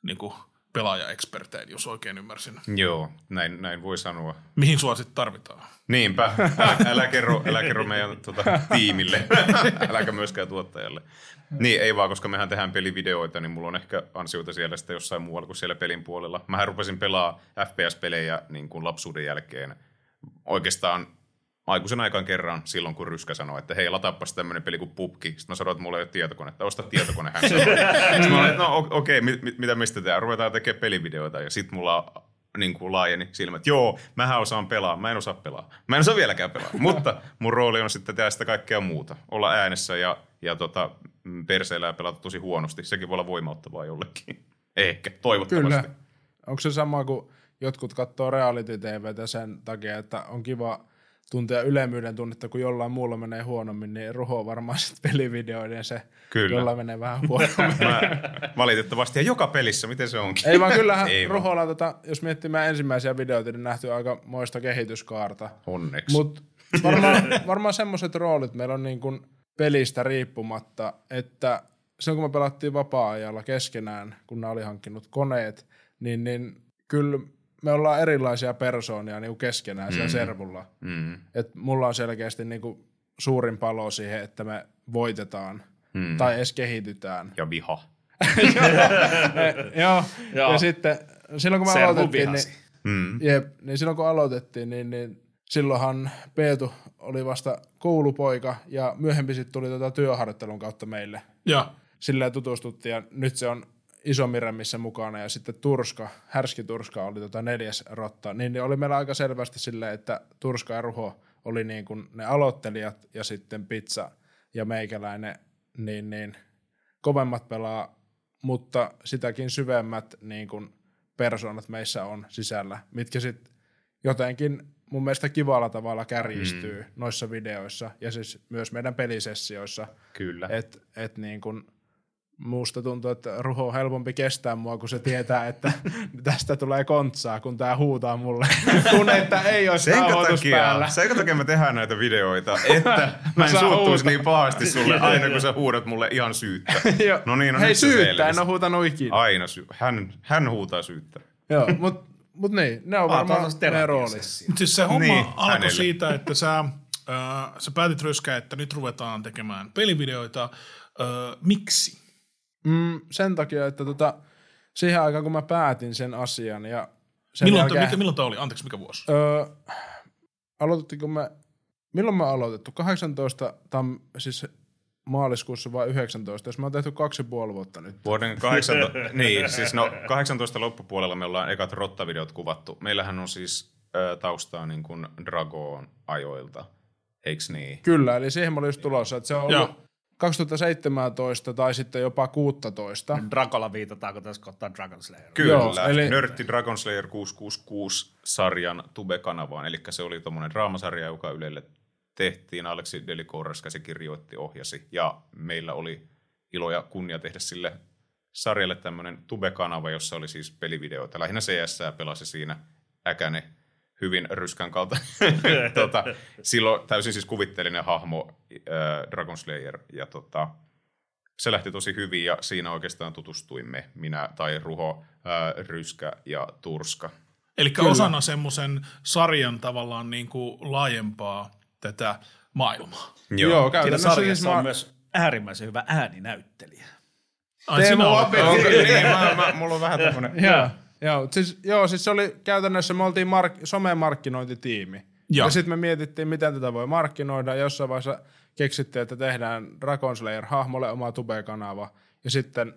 niin kuin pelaaja-ekspertein, jos oikein ymmärsin. Joo, näin, näin voi sanoa. Mihin sua sitten tarvitaan? Niinpä, älä, älä, kerro, älä kerro meidän tuota, tiimille, äläkä myöskään tuottajalle. Niin, ei vaan, koska mehän tehdään pelivideoita, niin mulla on ehkä ansioita siellä sitten jossain muualla kuin siellä pelin puolella. Mähän rupesin pelaa FPS-pelejä niin kuin lapsuuden jälkeen oikeastaan aikuisen aikaan kerran silloin, kun Ryskä sanoi, että hei, lataapas tämmöinen peli kuin pubki. Sitten mä sanoin, että mulla ei ole tietokonetta, osta tietokone. Hän sanoi. Sitten mä olin, että no okei, okay, mit, mit, mitä mistä tehdään? Ruvetaan tekemään pelivideoita. Ja sitten mulla niin kuin laajeni silmät. Joo, mähän osaan pelaa, mä en osaa pelaa. Mä en osaa vieläkään pelaa, mutta mun rooli on sitten tehdä sitä kaikkea muuta. Olla äänessä ja, ja tota, mm, perseillä ja pelata tosi huonosti. Sekin voi olla voimauttavaa jollekin. Ehkä, toivottavasti. Kyllä. Onko se sama kuin jotkut katsoo reality TVtä sen takia, että on kiva tuntea ylemmyyden tunnetta, kun jollain muulla menee huonommin, niin Ruho varmaan sitten pelivideoiden se, Kyllä. jolla menee vähän huonommin. Mä, valitettavasti. Ja joka pelissä, miten se onkin? Ei vaan kyllähän Ei vaan. Ruholla, tota, jos miettii meidän ensimmäisiä videoita, niin nähty aika moista kehityskaarta. Onneksi. Mutta varmaan, varmaan semmoiset roolit meillä on niin kuin pelistä riippumatta, että silloin kun me pelattiin vapaa-ajalla keskenään, kun ne oli hankkinut koneet, niin, niin kyllä me ollaan erilaisia persoonia niin keskenään siellä servulla. Mm. Et mulla on selkeästi niin kuin suurin palo siihen, että me voitetaan mm. tai edes kehitytään. Ja viha. Joo. Joo. Ja sitten silloin kun me Servu aloitettiin, vihasi. niin, Mm. jep, niin silloin kun aloitettiin, niin, niin silloinhan Peetu oli vasta koulupoika ja myöhemmin sitten tuli tota työharjoittelun kautta meille. Joo. Silleen tutustuttiin ja nyt se on iso missä mukana ja sitten Turska, Härski Turska oli tota neljäs rotta, niin, niin oli meillä aika selvästi silleen, että Turska ja Ruho oli niin kuin ne aloittelijat ja sitten Pizza ja meikäläinen, niin, niin kovemmat pelaa, mutta sitäkin syvemmät niin kuin persoonat meissä on sisällä, mitkä sitten jotenkin mun mielestä kivalla tavalla kärjistyy mm. noissa videoissa ja siis myös meidän pelisessioissa, Kyllä. että et niin kun musta tuntuu, että Ruho on helpompi kestää mua, kun se tietää, että tästä tulee kontsaa, kun tää huutaa mulle, kun että ei olisi Senkö nauhoitus takia, päällä. senkö takia me tehdään näitä videoita, että mä en suuttuisi niin pahasti sulle aina, kun sä huudat mulle ihan syyttä. No niin, no Hei syyttä, en ole huutanut ikinä. Aina sy- hän, hän huutaa syyttä. Joo, mut, mut niin, ne on varmaan ne. Mut Siis se homma Niin, niin, alkoi hänelle. siitä, että sä, äh, sä päätit ryskää, että nyt ruvetaan tekemään pelivideoita. Äh, miksi? Mm, sen takia, että tota, siihen aikaan kun mä päätin sen asian ja sen Milloin, jälkeen, mikä, milloin tämä oli? Anteeksi, mikä vuosi? Öö, aloitettiinko me, milloin me aloitettu? 18 tam, siis maaliskuussa vai 19? Jos mä oon tehty kaksi ja puoli vuotta nyt. Vuoden 18, niin, siis no 18 loppupuolella me ollaan ekat rottavideot kuvattu. Meillähän on siis ö, taustaa niin kuin Dragon ajoilta, eiks niin? Kyllä, eli siihen mä olin just tulossa, että se on ollut Joo. 2017 tai sitten jopa 16. Dragolla viitataanko tässä kohtaa Dragon Slayer? Kyllä, Joo, eli... Nörtti Dragon Slayer 666-sarjan Tube-kanavaan, eli se oli tuommoinen draamasarja, joka Ylelle tehtiin. Aleksi Delikouras se kirjoitti, ohjasi, ja meillä oli ilo ja kunnia tehdä sille sarjalle tämmöinen Tube-kanava, jossa oli siis pelivideoita. Lähinnä CS pelasi siinä Äkäne hyvin ryskän kalta. tota, silloin täysin siis kuvitteellinen hahmo äh, Dragon Slayer, ja tota, se lähti tosi hyvin ja siinä oikeastaan tutustuimme, minä tai Ruho, ää, Ryskä ja Turska. Eli osana semmoisen sarjan tavallaan niin kuin laajempaa tätä maailmaa. Joo, Joo Siinä käytännössä sarjassa siis on mä, myös äärimmäisen hyvä ääninäyttelijä. Ai, Teemu. Onko, niin, mä, mä, mulla on vähän tämmönen... Joo, joo, siis, joo, siis se oli käytännössä, me oltiin mark- somemarkkinointitiimi. Joo. Ja sitten me mietittiin, miten tätä voi markkinoida. Jossain vaiheessa keksittiin, että tehdään Dragon Slayer-hahmolle oma Tube-kanava. Ja sitten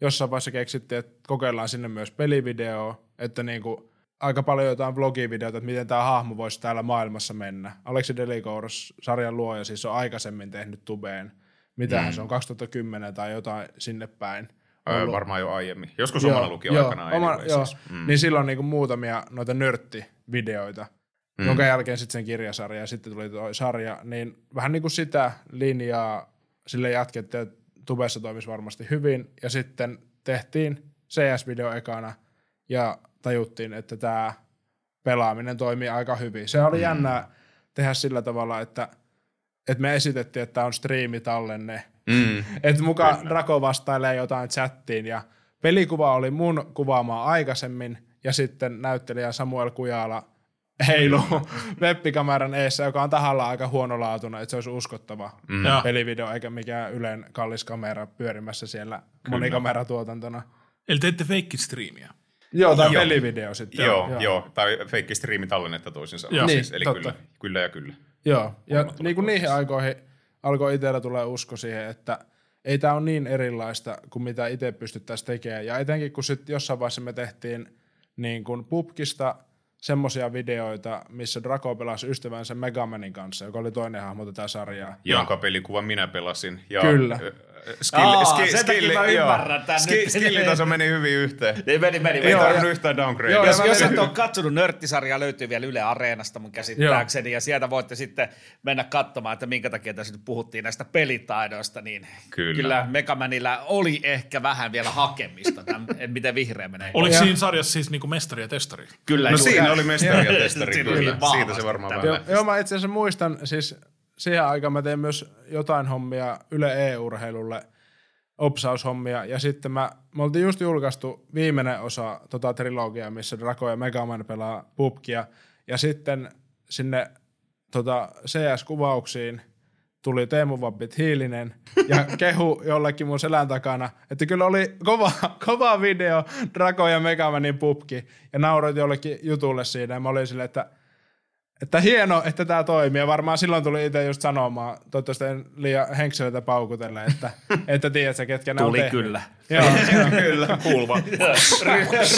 jossain vaiheessa keksittiin, että kokeillaan sinne myös pelivideo, että niinku aika paljon jotain vlogivideoita, että miten tämä hahmo voisi täällä maailmassa mennä. Aleksi Delikouros, sarjan luoja, siis on aikaisemmin tehnyt Tubeen. Mitähän mm. se on, 2010 tai jotain sinne päin. Öö, varmaan jo aiemmin. Joskus omana lukioaikana oma, joo. siis. Mm. Niin silloin niinku muutamia noita nörttivideoita, mm. jonka jälkeen sitten sen kirjasarja ja sitten tuli tuo sarja, niin vähän niin kuin sitä linjaa sille jatkettiin, että Tubessa toimisi varmasti hyvin ja sitten tehtiin CS-video ekana ja tajuttiin, että tämä pelaaminen toimii aika hyvin. Se oli mm. jännää tehdä sillä tavalla, että, että me esitettiin, että tämä on striimitallenne, Mm. että muka Draco vastailee jotain chattiin ja pelikuva oli mun kuvaamaa aikaisemmin ja sitten näyttelijä Samuel Kujala heilu webbikameran eessä, joka on tahalla aika huonolaatuna, että se olisi uskottava mm. Pelivideo eikä mikään Ylen kallis kamera pyörimässä siellä monikameratuotantona. Eli teette feikkistriimiä. Joo, tai Joo. pelivideo sitten. Joo, joo, joo. Tai feikki striimi tallennetta toisin sanoen. Joo. Siis, Niin, eli totta. kyllä, kyllä ja kyllä. Joo, ja niin kuin niihin aikoihin alkoi itsellä tulee usko siihen, että ei tämä ole niin erilaista kuin mitä itse pystyttäisiin tekemään. Ja etenkin kun sitten jossain vaiheessa me tehtiin niin kuin pubkista semmosia videoita, missä Draco pelasi ystävänsä Megamanin kanssa, joka oli toinen hahmo tätä sarjaa. jonka pelikuvan minä pelasin. Ja Kyllä. Skill, Aa, ski, sen takia mä joo. ymmärrän tän Ski, nyt. skillitaso meni hyvin yhteen. Ei meni, meni, Ei meni. tarvinnut yhtään downgrade. Joo, Jos, jos et ole katsonut nörttisarjaa, löytyy vielä Yle Areenasta mun käsittääkseni, ja sieltä voitte sitten mennä katsomaan, että minkä takia tässä nyt puhuttiin näistä pelitaidoista, niin Kyllä. kyllä Megamanilla oli ehkä vähän vielä hakemista, tämän, en miten vihreä menee. Oliko siinä sarjassa siis niinku mestari ja testari? Kyllä, No juuri. siinä oli mestari ja testari, kyllä. Siitä se varmaan vähän Joo, joo, mä itse asiassa muistan, siis siihen aikaan mä tein myös jotain hommia Yle E-urheilulle, opsaushommia, ja sitten mä, me oltiin just julkaistu viimeinen osa tota trilogiaa, missä Draco ja Megaman pelaa pubkia, ja sitten sinne tota, CS-kuvauksiin tuli Teemu Vabbit Hiilinen ja kehu jollekin mun selän takana, että kyllä oli kova, kova video Draco ja Megamanin pubki ja nauroit jollekin jutulle siinä ja mä olin silleen, että että hieno, että tämä toimii. Ja varmaan silloin tuli itse just sanomaan, toivottavasti en liian henkselöitä paukutelle, että, että tiedät sä, ketkä on Tuli kyllä. Joo, joo. Kyllä, kuulva.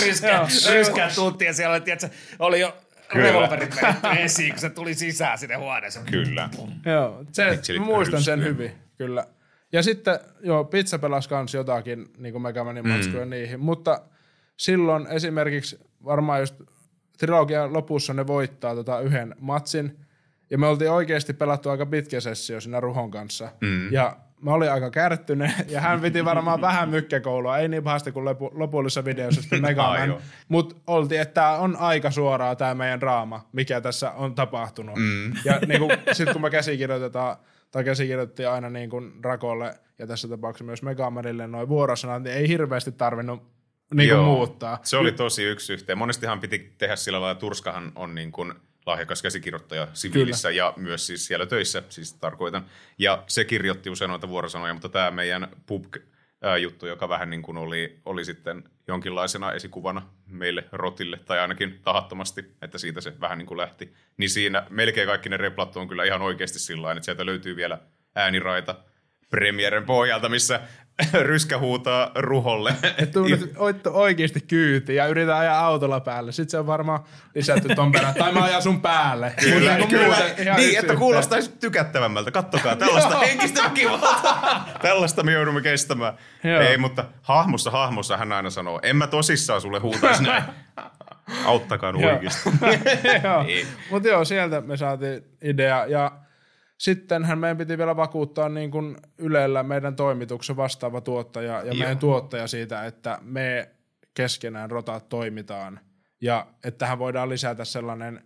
Ryskä, ryskä tunti ja siellä oli, tiedätkö, oli jo revolverit vedetty esiin, kun se tuli sisään sinne huoneeseen. Kyllä. Joo, se, mä muistan sen hyvin, kyllä. Ja sitten, joo, pizza pelasi kans jotakin, niin kuin Megamanin matskuja niihin, mutta silloin esimerkiksi varmaan just trilogian lopussa ne voittaa tota yhden matsin, ja me oltiin oikeasti pelattu aika pitkä sessio siinä Ruhon kanssa, mm. ja mä olin aika kärttynyt, ja hän piti varmaan vähän mykkäkoulua, ei niin pahasti kuin lopu, lopullisessa videossa sitten Megaman, mutta oltiin, että tämä on aika suoraa tämä meidän draama, mikä tässä on tapahtunut. Mm. Ja niin sitten kun me käsikirjoitetaan, tai käsikirjoitettiin aina niin kuin Rakolle ja tässä tapauksessa myös Megamanille noin vuorosanat, niin ei hirveästi tarvinnut niin kuin muuttaa. Se oli tosi yksi yhteen. Monestihan piti tehdä sillä lailla, Turskahan on niin kuin lahjakas käsikirjoittaja siviilissä Kyllä. ja myös siis siellä töissä, siis tarkoitan. Ja se kirjoitti usein noita vuorosanoja, mutta tämä meidän pub juttu, joka vähän niin kuin oli, oli sitten jonkinlaisena esikuvana meille rotille, tai ainakin tahattomasti, että siitä se vähän niin kuin lähti. Niin siinä melkein kaikki ne replat on kyllä ihan oikeasti sillä että sieltä löytyy vielä ääniraita premieren pohjalta, missä ryskä huutaa ruholle. Oittu oikeasti kyyti ja yritän ajaa autolla päälle. Sitten se on varmaan lisätty ton perään. Tai mä ajan sun päälle. Kyllä, Mutta kyllä. muuten ihan Niin, että kuulostaisi tykättävämmältä. Kattokaa, tällaista henkistä väkivaltaa. tällaista me joudumme kestämään. Joo. Ei, mutta hahmossa hahmossa hän aina sanoo, en mä tosissaan sulle huutaisi näin. Auttakaa oikeasti. Ei. Mutta joo, sieltä me saatiin idea. Ja sittenhän meidän piti vielä vakuuttaa niin kuin Ylellä meidän toimituksen vastaava tuottaja ja Joo. meidän tuottaja siitä, että me keskenään rotat toimitaan. Ja että tähän voidaan lisätä sellainen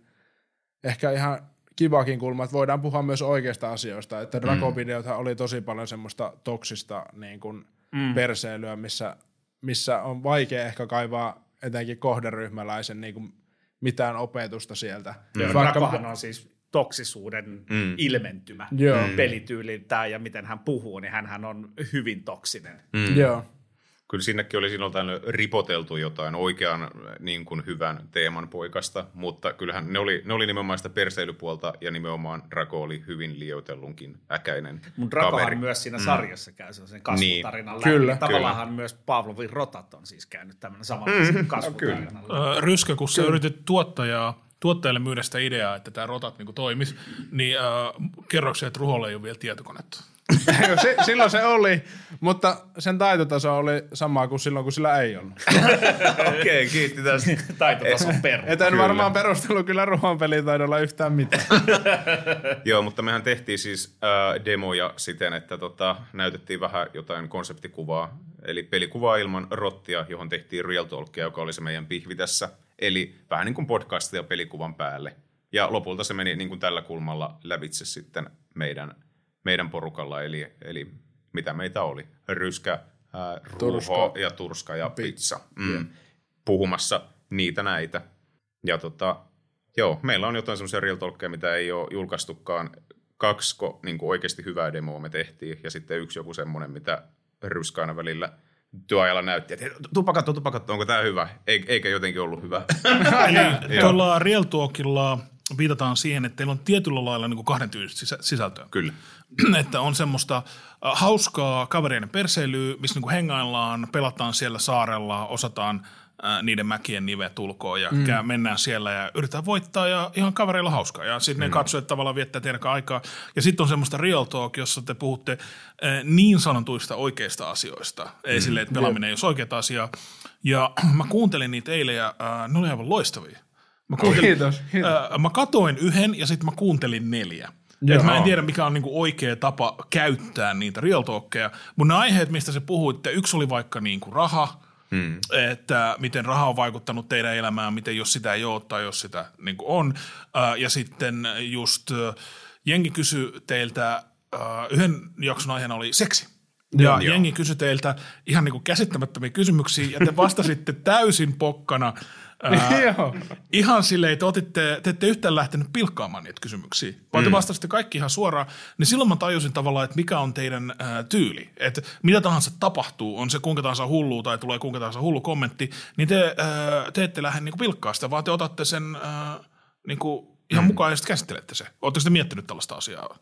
ehkä ihan kivakin kulma, että voidaan puhua myös oikeista asioista. Että Draco-videothan oli tosi paljon semmoista toksista niin kuin mm. perseilyä, missä, missä on vaikea ehkä kaivaa etenkin kohderyhmäläisen niin kuin mitään opetusta sieltä. Mm. Rakohan on siis toksisuuden mm. ilmentymä Joo. mm. pelityyliltään ja miten hän puhuu, niin hän on hyvin toksinen. Mm. Joo. Kyllä sinnekin oli tällöin ripoteltu jotain oikean niin kuin hyvän teeman poikasta, mutta kyllähän ne oli, ne oli nimenomaan sitä perseilypuolta ja nimenomaan Draco oli hyvin liioitellunkin äkäinen Mun Drakohan kaveri. myös siinä sarjassa käy sellaisen kasvutarinan Niin. läpi. Kyllä, Tavallaan myös Pavlovin rotat on siis käynyt tämmöinen samanlaisen Mm. kasvutarinan läpi. Ö, Ryskä, kun sä yritit tuottajaa, tuottajalle myydä sitä ideaa, että tämä rotat niin toimis, niin äh, kerroksi, että Ruholla ei ole vielä tietokonetta. Si- silloin se oli, mutta sen taitotaso oli sama kuin silloin, kun sillä ei ollut. Okei, okay, kiitti tästä. Taitotason peru. Et en Kyllä. varmaan perustellut kyllä ruoan pelitaidolla yhtään mitään. Joo, mutta mehän tehtiin siis äh, demoja siten, että tota, näytettiin vähän jotain konseptikuvaa, eli pelikuvaa ilman rottia, johon tehtiin Real Talkia, joka oli se meidän pihvi tässä. Eli vähän niin kuin podcastia pelikuvan päälle. Ja lopulta se meni niin kuin tällä kulmalla lävitse sitten meidän, meidän porukalla, eli, eli mitä meitä oli? Ryskä, äh, ruho Turska. ja turska ja pizza. Mm. Puhumassa niitä näitä. Ja tota, joo, meillä on jotain semmoisia real talkkeja, mitä ei ole julkaistukaan. Kaksi niin kuin oikeasti hyvää demoa me tehtiin, ja sitten yksi joku semmoinen, mitä Ryskä aina välillä työajalla näytti, että tupa katso, tupa katso, onko tämä hyvä, Ei- eikä jotenkin ollut hyvä. Eli tuolla Real Talkilla viitataan siihen, että teillä on tietyllä lailla niin kuin kahden tyylistä sisä- sisältöä. Kyllä. että on semmoista äh, hauskaa kavereiden perseilyä, missä niinku hengaillaan, pelataan siellä saarella, osataan ää, niiden mäkien nivet ulkoon ja mm. käy, mennään siellä ja yritetään voittaa ja ihan kavereilla hauskaa. Ja sitten ne mm. katsojat tavallaan viettää teidän aikaa. Ja sitten on semmoista real talk, jossa te puhutte ää, niin sanotuista oikeista asioista. Ei mm. silleen, että pelaaminen ei ole oikeaa asiaa. Ja mä kuuntelin niitä eilen ja ää, ne oli aivan loistavia. Mä, kuuntelin, Kiitos, kiitos. Ää, mä katoin yhden ja sitten mä kuuntelin neljä. Et mä en tiedä, mikä on niinku oikea tapa käyttää niitä real talkkeja, mutta ne aiheet, mistä se puhuitte, yksi oli vaikka niinku raha, hmm. että miten raha on vaikuttanut teidän elämään, miten jos sitä ei ole tai jos sitä niinku on. Ää, ja sitten just äh, jengi kysyi teiltä, äh, yhden jakson aiheena oli seksi. Ja Joo. jengi kysyi teiltä ihan niinku käsittämättömiä kysymyksiä, ja te vastasitte täysin pokkana. Ää, Joo. ihan silleen, että otitte, te ette yhtään lähtenyt pilkkaamaan niitä kysymyksiä, vaan te vastasitte kaikki ihan suoraan, niin silloin mä tajusin tavallaan, että mikä on teidän ää, tyyli. Että mitä tahansa tapahtuu, on se kuinka tahansa hullu tai tulee kuinka tahansa hullu kommentti, niin te, ää, te ette lähde niinku pilkkaa sitä, vaan te otatte sen ää, niinku ihan mukaan ja sitten käsittelette se. Oletteko te miettinyt tällaista asiaa?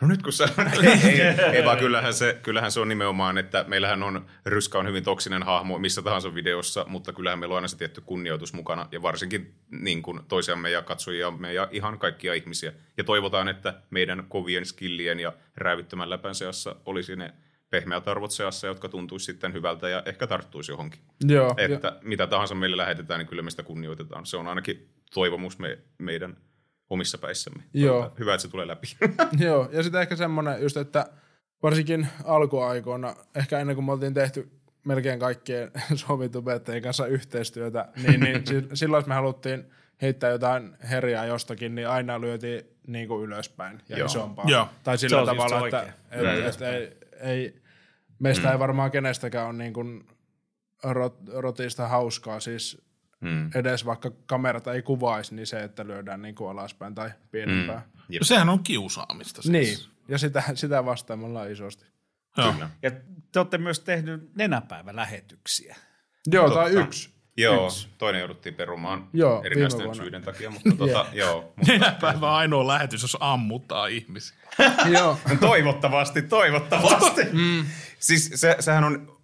No nyt kun sä... ei, ei, ei, vaan kyllähän se, kyllähän se on nimenomaan, että meillähän on, Ryskä on hyvin toksinen hahmo missä tahansa videossa, mutta kyllähän meillä on aina se tietty kunnioitus mukana ja varsinkin niin kuin toisiamme ja katsojiamme ja ihan kaikkia ihmisiä. Ja toivotaan, että meidän kovien skillien ja räävyttömän läpän seassa olisi ne pehmeät arvot seassa, jotka tuntuisi sitten hyvältä ja ehkä tarttuisi johonkin. Joo, Että mitä tahansa meille lähetetään, niin kyllä me sitä kunnioitetaan. Se on ainakin toivomus me, meidän omissa päissämme. Joo. Hyvä, että se tulee läpi. Joo, ja sitten ehkä semmoinen just, että varsinkin alkuaikoina, ehkä ennen kuin me oltiin tehty melkein kaikkien sovitubettajien kanssa yhteistyötä, niin, niin si- silloin jos me haluttiin heittää jotain herjaa jostakin, niin aina lyötiin niin kuin ylöspäin ja Joo. isompaa. Joo. Tai sillä on just tavalla, että, oikein. että, että ei, ei, meistä mm. ei varmaan kenestäkään ole niin kuin rot, rotista hauskaa, siis Mm. edes vaikka kamerat ei kuvaisi, niin se, että lyödään niin kuin alaspäin tai pienempää. Mm. Jep. No sehän on kiusaamista siis. Niin, ja sitä, sitä vastaan me ollaan isosti. Joo. Kyllä. Ja te olette myös tehnyt nenäpäivälähetyksiä. Joo, tai Totta. yksi. Joo, Yksi. toinen jouduttiin perumaan Joo, erinäisten syiden takia, mutta tota, joo. Mutta, Nenäpäivä ainoa lähetys, jos ammuttaa ihmisiä. Joo. toivottavasti, toivottavasti. Mm. Siis se, sehän on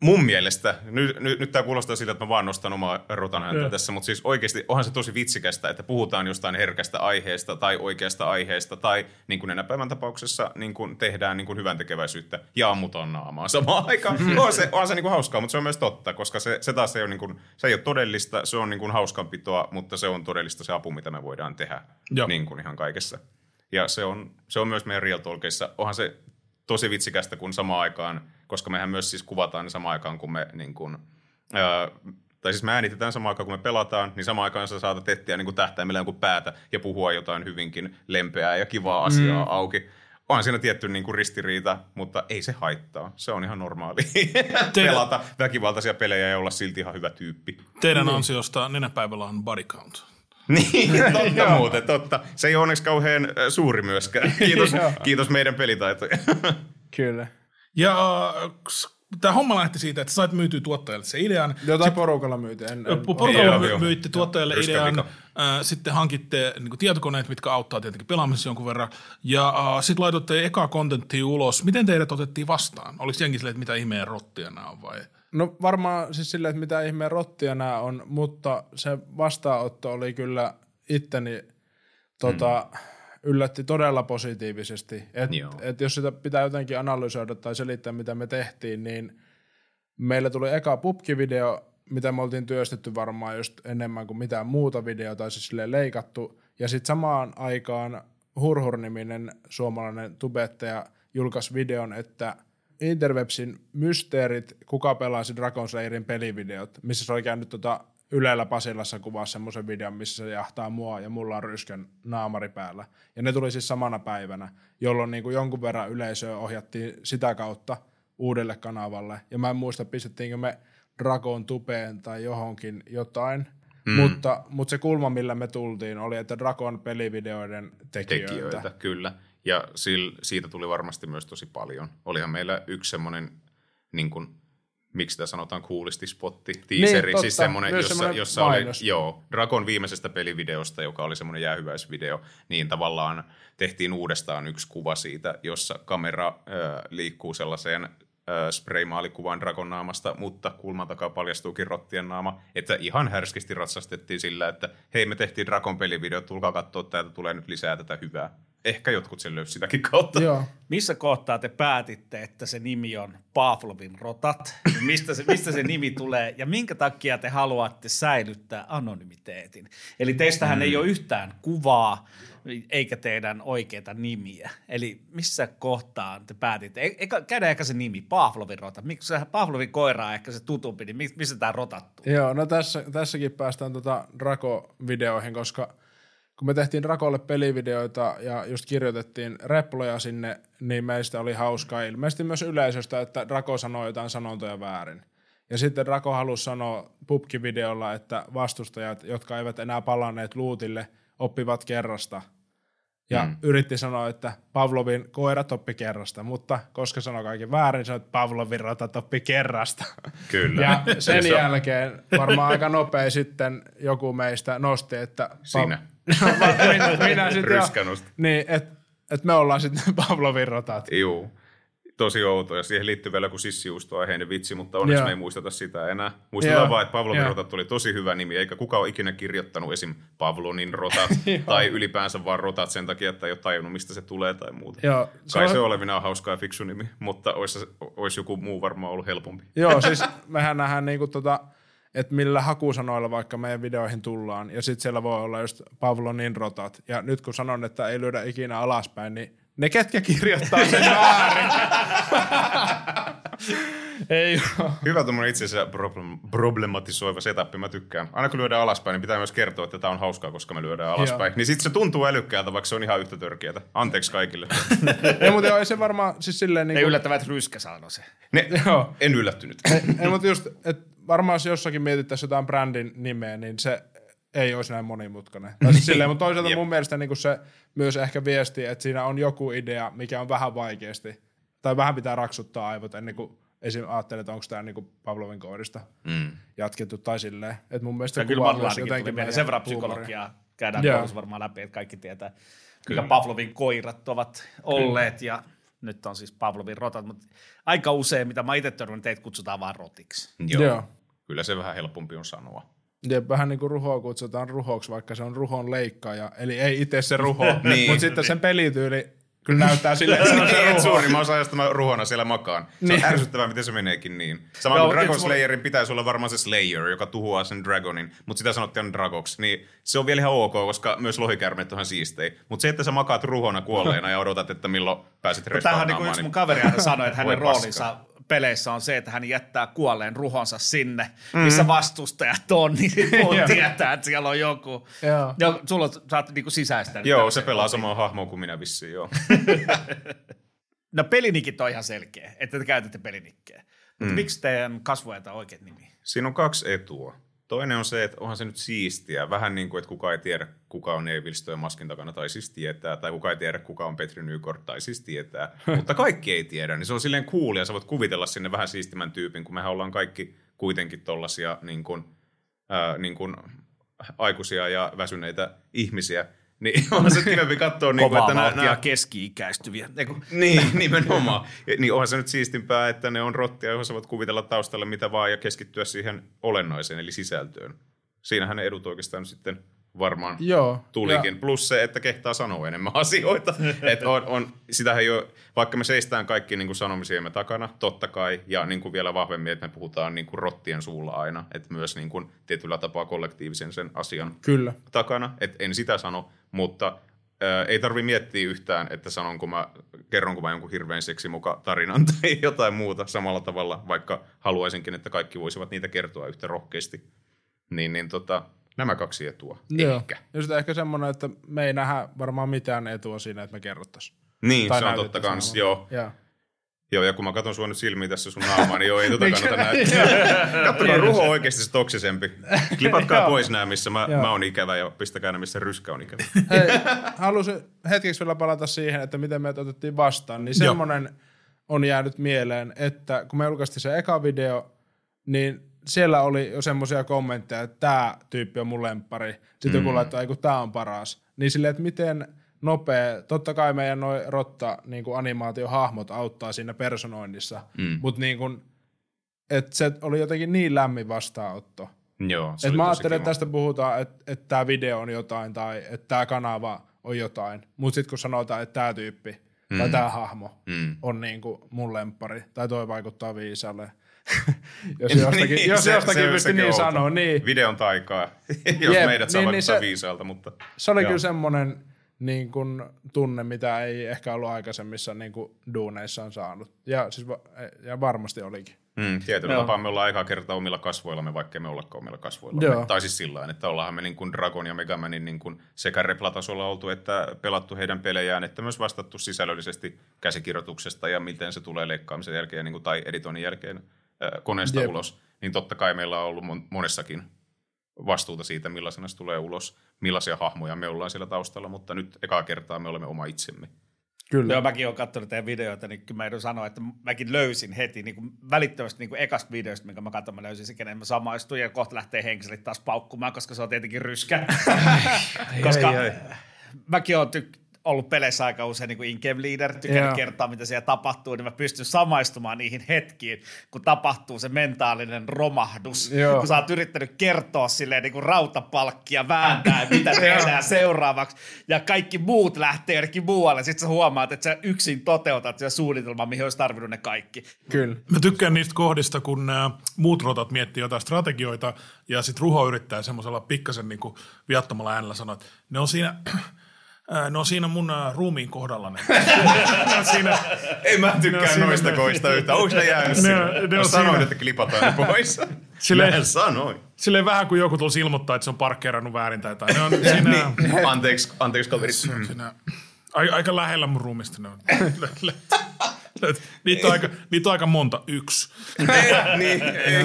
mun mielestä, nyt, nyt, nyt tämä kuulostaa siltä, että mä vaan nostan omaa rotan häntä tässä, mutta siis oikeasti onhan se tosi vitsikästä, että puhutaan jostain herkästä aiheesta tai oikeasta aiheesta tai niin kuin enää päivän tapauksessa niin kuin tehdään niin kuin hyvän tekeväisyyttä ja ammutaan naamaa samaan aikaan. On se, on se niin kuin hauskaa, mutta se on myös totta, koska se, se taas ei ole, niin kuin, se ei ole todellista, se on niin kuin hauskanpitoa, mutta se on todellista se apu, mitä me voidaan tehdä Joo. niin kuin ihan kaikessa. Ja se on, se on myös meidän Real Talkissa. Onhan se tosi vitsikästä, kun samaan aikaan, koska mehän myös siis kuvataan niin samaan aikaan, kun me niin kuin, ää, tai siis me äänitetään samaan aikaan, kun me pelataan, niin samaan aikaan sä saatat etsiä niin kuin tähtäimellä jonkun päätä ja puhua jotain hyvinkin lempeää ja kivaa asiaa mm. auki. Onhan siinä tietty niin kuin ristiriita, mutta ei se haittaa. Se on ihan normaali pelata väkivaltaisia pelejä ja olla silti ihan hyvä tyyppi. Teidän ansiosta nenäpäivällä on body count. Niin, totta muuten, totta. Se ei ole onneksi kauhean suuri myöskään. Kiitos, kiitos meidän pelitaitojen. Kyllä. Ja tämä homma lähti siitä, että sä sait myytyä tuottajalle se idean. Jotain porukalla myytiin. En, en, Porukalla Joo, my- joo. myitte tuottajalle Ryskä idean, äh, sitten hankitte niin tietokoneet, mitkä auttaa tietenkin pelaamisessa jonkun verran, ja äh, sitten laitoitte eka kontenttia ulos. Miten teidät otettiin vastaan? Oliko jengi silleen, että mitä ihmeen rottia nämä on vai? No varmaan siis silleen, että mitä ihmeen rottia nämä on, mutta se vastaanotto oli kyllä itteni tota, mm. Yllätti todella positiivisesti. Et, Joo. et jos sitä pitää jotenkin analysoida tai selittää, mitä me tehtiin, niin meillä tuli eka pubki-video, mitä me oltiin työstetty varmaan just enemmän kuin mitään muuta videota, siis silleen leikattu. Ja sitten samaan aikaan Hurhur-niminen suomalainen tubettaja julkaisi videon, että Interwebsin mysteerit, kuka pelasi Dragon Slayerin pelivideot, missä se oli käynyt tota Ylellä Pasilassa kuvaa semmoisen videon, missä se jahtaa mua ja mulla on ryskän naamari päällä. Ja ne tuli siis samana päivänä, jolloin niin kuin jonkun verran yleisöä ohjattiin sitä kautta uudelle kanavalle. Ja mä en muista, pistettiinkö me Dragon tupeen tai johonkin jotain. Mm. Mutta, mutta se kulma, millä me tultiin, oli, että Dragon pelivideoiden tekijöitä. tekijöitä, kyllä. Ja sil, siitä tuli varmasti myös tosi paljon. Olihan meillä yksi semmoinen, niin kuin, miksi sitä sanotaan kuulisti spotti, teaseri, totta. siis semmoinen, Myös jossa, semmoinen jossa oli, joo, Dragon viimeisestä pelivideosta, joka oli semmoinen jäähyväisvideo, niin tavallaan tehtiin uudestaan yksi kuva siitä, jossa kamera äh, liikkuu sellaiseen ö, spraymaalikuvan Dragon naamasta, mutta kulman takaa paljastuukin rottien naama. Että ihan härskisti ratsastettiin sillä, että hei me tehtiin Dragon pelivideo, tulkaa katsoa, täältä tulee nyt lisää tätä hyvää. Ehkä jotkut sen löysi sitäkin kautta. Joo. Missä kohtaa te päätitte, että se nimi on Pavlovin rotat? Mistä se, mistä se nimi tulee ja minkä takia te haluatte säilyttää anonymiteetin? Eli teistähän mm. ei ole yhtään kuvaa eikä teidän oikeita nimiä. Eli missä kohtaa te päätitte? E- Eikä, käydään ehkä se nimi, Pavlovin rotat. Miksi Pavlovin koira on ehkä se tutumpi, niin mi- missä tämä rotattuu? Joo, no tässä, tässäkin päästään tota Drako-videoihin, koska kun me tehtiin Drakolle pelivideoita ja just kirjoitettiin reploja sinne, niin meistä oli hauskaa ilmeisesti myös yleisöstä, että Drako sanoi jotain sanontoja väärin. Ja sitten Drako halusi sanoa pubki-videolla, että vastustajat, jotka eivät enää palanneet luutille, oppivat kerrasta. Ja mm. yritti sanoa, että Pavlovin koirat oppi kerrasta, mutta koska sanoi kaiken väärin, sanoi, että Pavlovin rotat oppi kerrasta. Kyllä. Ja sen jälkeen varmaan aika nopea sitten joku meistä nosti, että... Sinä. Minä, minä sitten. Niin, että et me ollaan sitten Pavlovin rotat. Juu. Tosi outo, ja siihen liittyy vielä joku sissiustoaiheinen vitsi, mutta onneksi Joo. me ei muisteta sitä enää. Muistetaan Joo. vaan, että Pavlovin Joo. rotat oli tosi hyvä nimi, eikä kukaan ole ikinä kirjoittanut esim. Pavlonin rotat, tai ylipäänsä vaan rotat sen takia, että ei ole tajunnut, mistä se tulee tai muuta. Joo, se Kai on- se on olevinaan hauska ja fiksu nimi, mutta olisi, olisi joku muu varmaan ollut helpompi. Joo, siis mehän nähdään niinku tota, että millä hakusanoilla vaikka meidän videoihin tullaan, ja sitten siellä voi olla just Pavlonin rotat. Ja nyt kun sanon, että ei lyödä ikinä alaspäin, niin ne ketkä kirjoittaa sen väärin. ei oo. Hyvä tuommoinen itse asiassa problem, problematisoiva setup, mä tykkään. Aina kun lyödään alaspäin, niin pitää myös kertoa, että tämä on hauskaa, koska me lyödään alaspäin. Joo. Niin sitten se tuntuu älykkäältä, vaikka se on ihan yhtä törkeätä. Anteeksi kaikille. ei, mutta joo, ei se varmaan, siis silleen Ei niinku, yllättävää, että Ryskä sanoi se. Ne, Joo. en yllättynyt. ei, mutta just, että varmaan jos jossakin mietittäisiin jotain brändin nimeä, niin se ei olisi näin monimutkainen. Tai siis silleen, mutta toisaalta Jep. mun mielestä niin se myös ehkä viesti, että siinä on joku idea, mikä on vähän vaikeasti, tai vähän pitää raksuttaa aivot ennen kuin esim. ajattelee, että onko tämä niin Pavlovin koodista Mm. jatkettu tai silleen. Että mun mielestä Ja kyllä myös jotenkin mieleen. Sen verran meidän psykologiaa käydään Joo. koulussa varmaan läpi, että kaikki tietää, mikä Pavlovin koirat ovat olleet ja nyt on siis Pavlovin rotat, mutta aika usein, mitä mä itse törmännyt, teitä kutsutaan vaan rotiksi. Joo. Joo. Kyllä se vähän helpompi on sanoa. Jep, vähän niin kuin ruhoa kutsutaan ruhoksi, vaikka se on ruhon leikkaaja. Eli ei itse se ruho, Niin. mutta sitten sen pelityyli kyllä näyttää silleen, että se on se Niin, ruho. suurimman osa ajasta mä ruhona siellä makaan. Se on ärsyttävää, miten se meneekin niin. Sama Joo, kuin Dragon mulla- Slayerin pitäisi olla varmaan se Slayer, joka tuhoaa sen Dragonin, mutta sitä sanottiin Dragox. Niin se on vielä ihan ok, koska myös lohikärmeet on ihan siistei. Mutta se, että sä makaat ruhona kuolleena ja odotat, että milloin pääset Tämähän on niin kuin yksi mun kaveri aina sanoi, että hänen roolinsa peleissä on se, että hän jättää kuolleen ruhonsa sinne, missä vastustajat on, niin Joo. tietää, että siellä on joku. Joo. Ja sulla on- sä oot niinku sisäistänyt. Joo, se pelaa samaa hahmoa kuin minä vissiin, joo. No pelinikit on ihan selkeä, että te käytätte pelinikkejä. Mutta miksi teidän kasvoajat on oikeat nimi? Siinä on kaksi etua. Toinen on se, että onhan se nyt siistiä. Vähän niin kuin, että kuka ei tiedä, kuka on Eivilstö maskin takana, tai siis tietää. Tai kuka ei tiedä, kuka on Petri Nykort, tai siis tietää. Mutta kaikki ei tiedä, niin se on silleen cool, ja sä voit kuvitella sinne vähän siistimän tyypin, kun mehän ollaan kaikki kuitenkin tollasia niin kuin, ää, niin kuin aikuisia ja väsyneitä ihmisiä. Niin on se kivempi katsoa, niin kuin, Kovaa että nämä, nämä, keski-ikäistyviä. Eiku, niin, nimenomaan. Niin onhan se nyt siistimpää, että ne on rottia, joissa voit kuvitella taustalle mitä vaan ja keskittyä siihen olennaiseen, eli sisältöön. Siinähän ne edut oikeastaan sitten varmaan Joo. tulikin. Plus se, että kehtaa sanoa enemmän asioita. Et on, on, sitähän jo, vaikka me seistään kaikki niin kuin sanomisiemme takana, totta kai, ja niin kuin vielä vahvemmin, että me puhutaan niin kuin rottien suulla aina, että myös niin kuin tietyllä tapaa kollektiivisen sen asian Kyllä. takana, että en sitä sano, mutta ää, ei tarvi miettiä yhtään, että sanonko mä, kerronko mä jonkun hirveän seksimuka tarinan tai jotain muuta samalla tavalla, vaikka haluaisinkin, että kaikki voisivat niitä kertoa yhtä rohkeasti. Niin, niin tota, nämä kaksi etua. Joo. Ehkä. Ja sitten ehkä semmoinen, että me ei nähdä varmaan mitään etua siinä, että me kerrottaisiin. Niin, Tai se on totta kans, joo. Joo. Joo, ja kun mä katson sua nyt silmiin tässä sun naamaa, niin joo, ei tota kannata näyttää. Katsokaa, ruho on oikeasti se toksisempi. Klipatkaa pois nämä, missä mä, mä oon ikävä, ja pistäkää nämä, missä ryskä on ikävä. Hei, halusin hetkeksi vielä palata siihen, että miten meitä otettiin vastaan. Niin semmoinen on jäänyt mieleen, että kun me julkaistiin se eka video, niin siellä oli jo semmoisia kommentteja, että tämä tyyppi on mun lemppari. Sitten mm. joku laittoi, ei kun tämä on paras. Niin silleen, että miten nopea. Totta kai meidän noi rotta niin kuin animaatiohahmot auttaa siinä personoinnissa, mm. mutta niin kuin, et se oli jotenkin niin lämmin vastaanotto. Joo, se Et mä tosi ajattelen, että tästä puhutaan, että, että tämä video on jotain tai että tämä kanava on jotain. Mutta sitten kun sanotaan, että tämä tyyppi mm. tai tämä hahmo Mm. on niinku mun lemppari tai toi vaikuttaa viisalle. Jos jostakin, Niin, jos se- jostakin se- pystyi niin outo. sanoa, niin. Videon taikaa, jos Jep, meidät saa niin, niin se- viisaalta, mutta Se oli Joo. kyllä semmoinen niin kuin, tunne, mitä ei ehkä ollut aikaisemmissa niin kuin, duuneissa on saanut. Ja, siis, ja varmasti olikin. Mm, tietyllä Joo. tapaa me ollaan aikaa kertaa omilla kasvoillamme, vaikka me ollakaan omilla kasvoillamme. Joo. Tai siis sillä tavalla, että ollaanhan me niin kuin Dragon ja Megamanin niin kuin sekä replatasolla oltu, että pelattu heidän pelejään, että myös vastattu sisällöllisesti käsikirjoituksesta ja miten se tulee leikkaamisen jälkeen niin kuin, tai editoinnin jälkeen koneesta Jep. ulos. Niin totta kai meillä on ollut mon- monessakin vastuuta siitä, millaisena se tulee ulos, millaisia hahmoja me ollaan siellä taustalla, mutta nyt ekaa kertaa me olemme oma itsemme. Kyllä. Joo, mäkin olen katsonut teidän videoita, niin kyllä mä edun sanoa, että mäkin löysin heti niin kuin välittömästi niin kuin ekasta videosta, minkä mä katson, mä löysin se, kenen mä samaistuin, ja kohta lähtee henkiselit taas paukkumaan, koska se on tietenkin ryskä. koska ai, ai. mäkin olen tyk- ollut peleissä aika usein niin kuin in-game leader, tykännyt kertoa, mitä siellä tapahtuu, niin mä pystyn samaistumaan niihin hetkiin, kun tapahtuu se mentaalinen romahdus, Joo. kun sä oot yrittänyt kertoa silleen niin kuin rautapalkkia vääntää, mitä tehdään seuraavaksi, ja kaikki muut lähtee jonnekin muualle, sitten sä huomaat, että sä yksin toteutat sen suunnitelman, mihin olisi tarvinnut ne kaikki. Kyllä. Mä tykkään niistä kohdista, kun nämä muut rotat miettii jotain strategioita ja sitten Ruho yrittää semmoisella pikkasen niin kuin viattomalla äänellä sanoa, että ne on siinä, on siinä mun ruumiin kohdalla. Ne. on siinä, Ei mä tykkään siinä noista ne- koista yhtään. Onko ne jäänyt Ne- sinne? ne Mä on sanoin, siinä. että klipataan ne pois. Silleen- Mä sanoin. silleen vähän kuin joku tulisi ilmoittaa, että se on parkkeerannut väärin tai jotain. Ne on siinä, Niin. Anteeksi, anteeksi kaveri. siinä aika, aika lähellä mun ruumista ne on. niitä, on aika, niitä on aika monta. Yksi. niin, ei.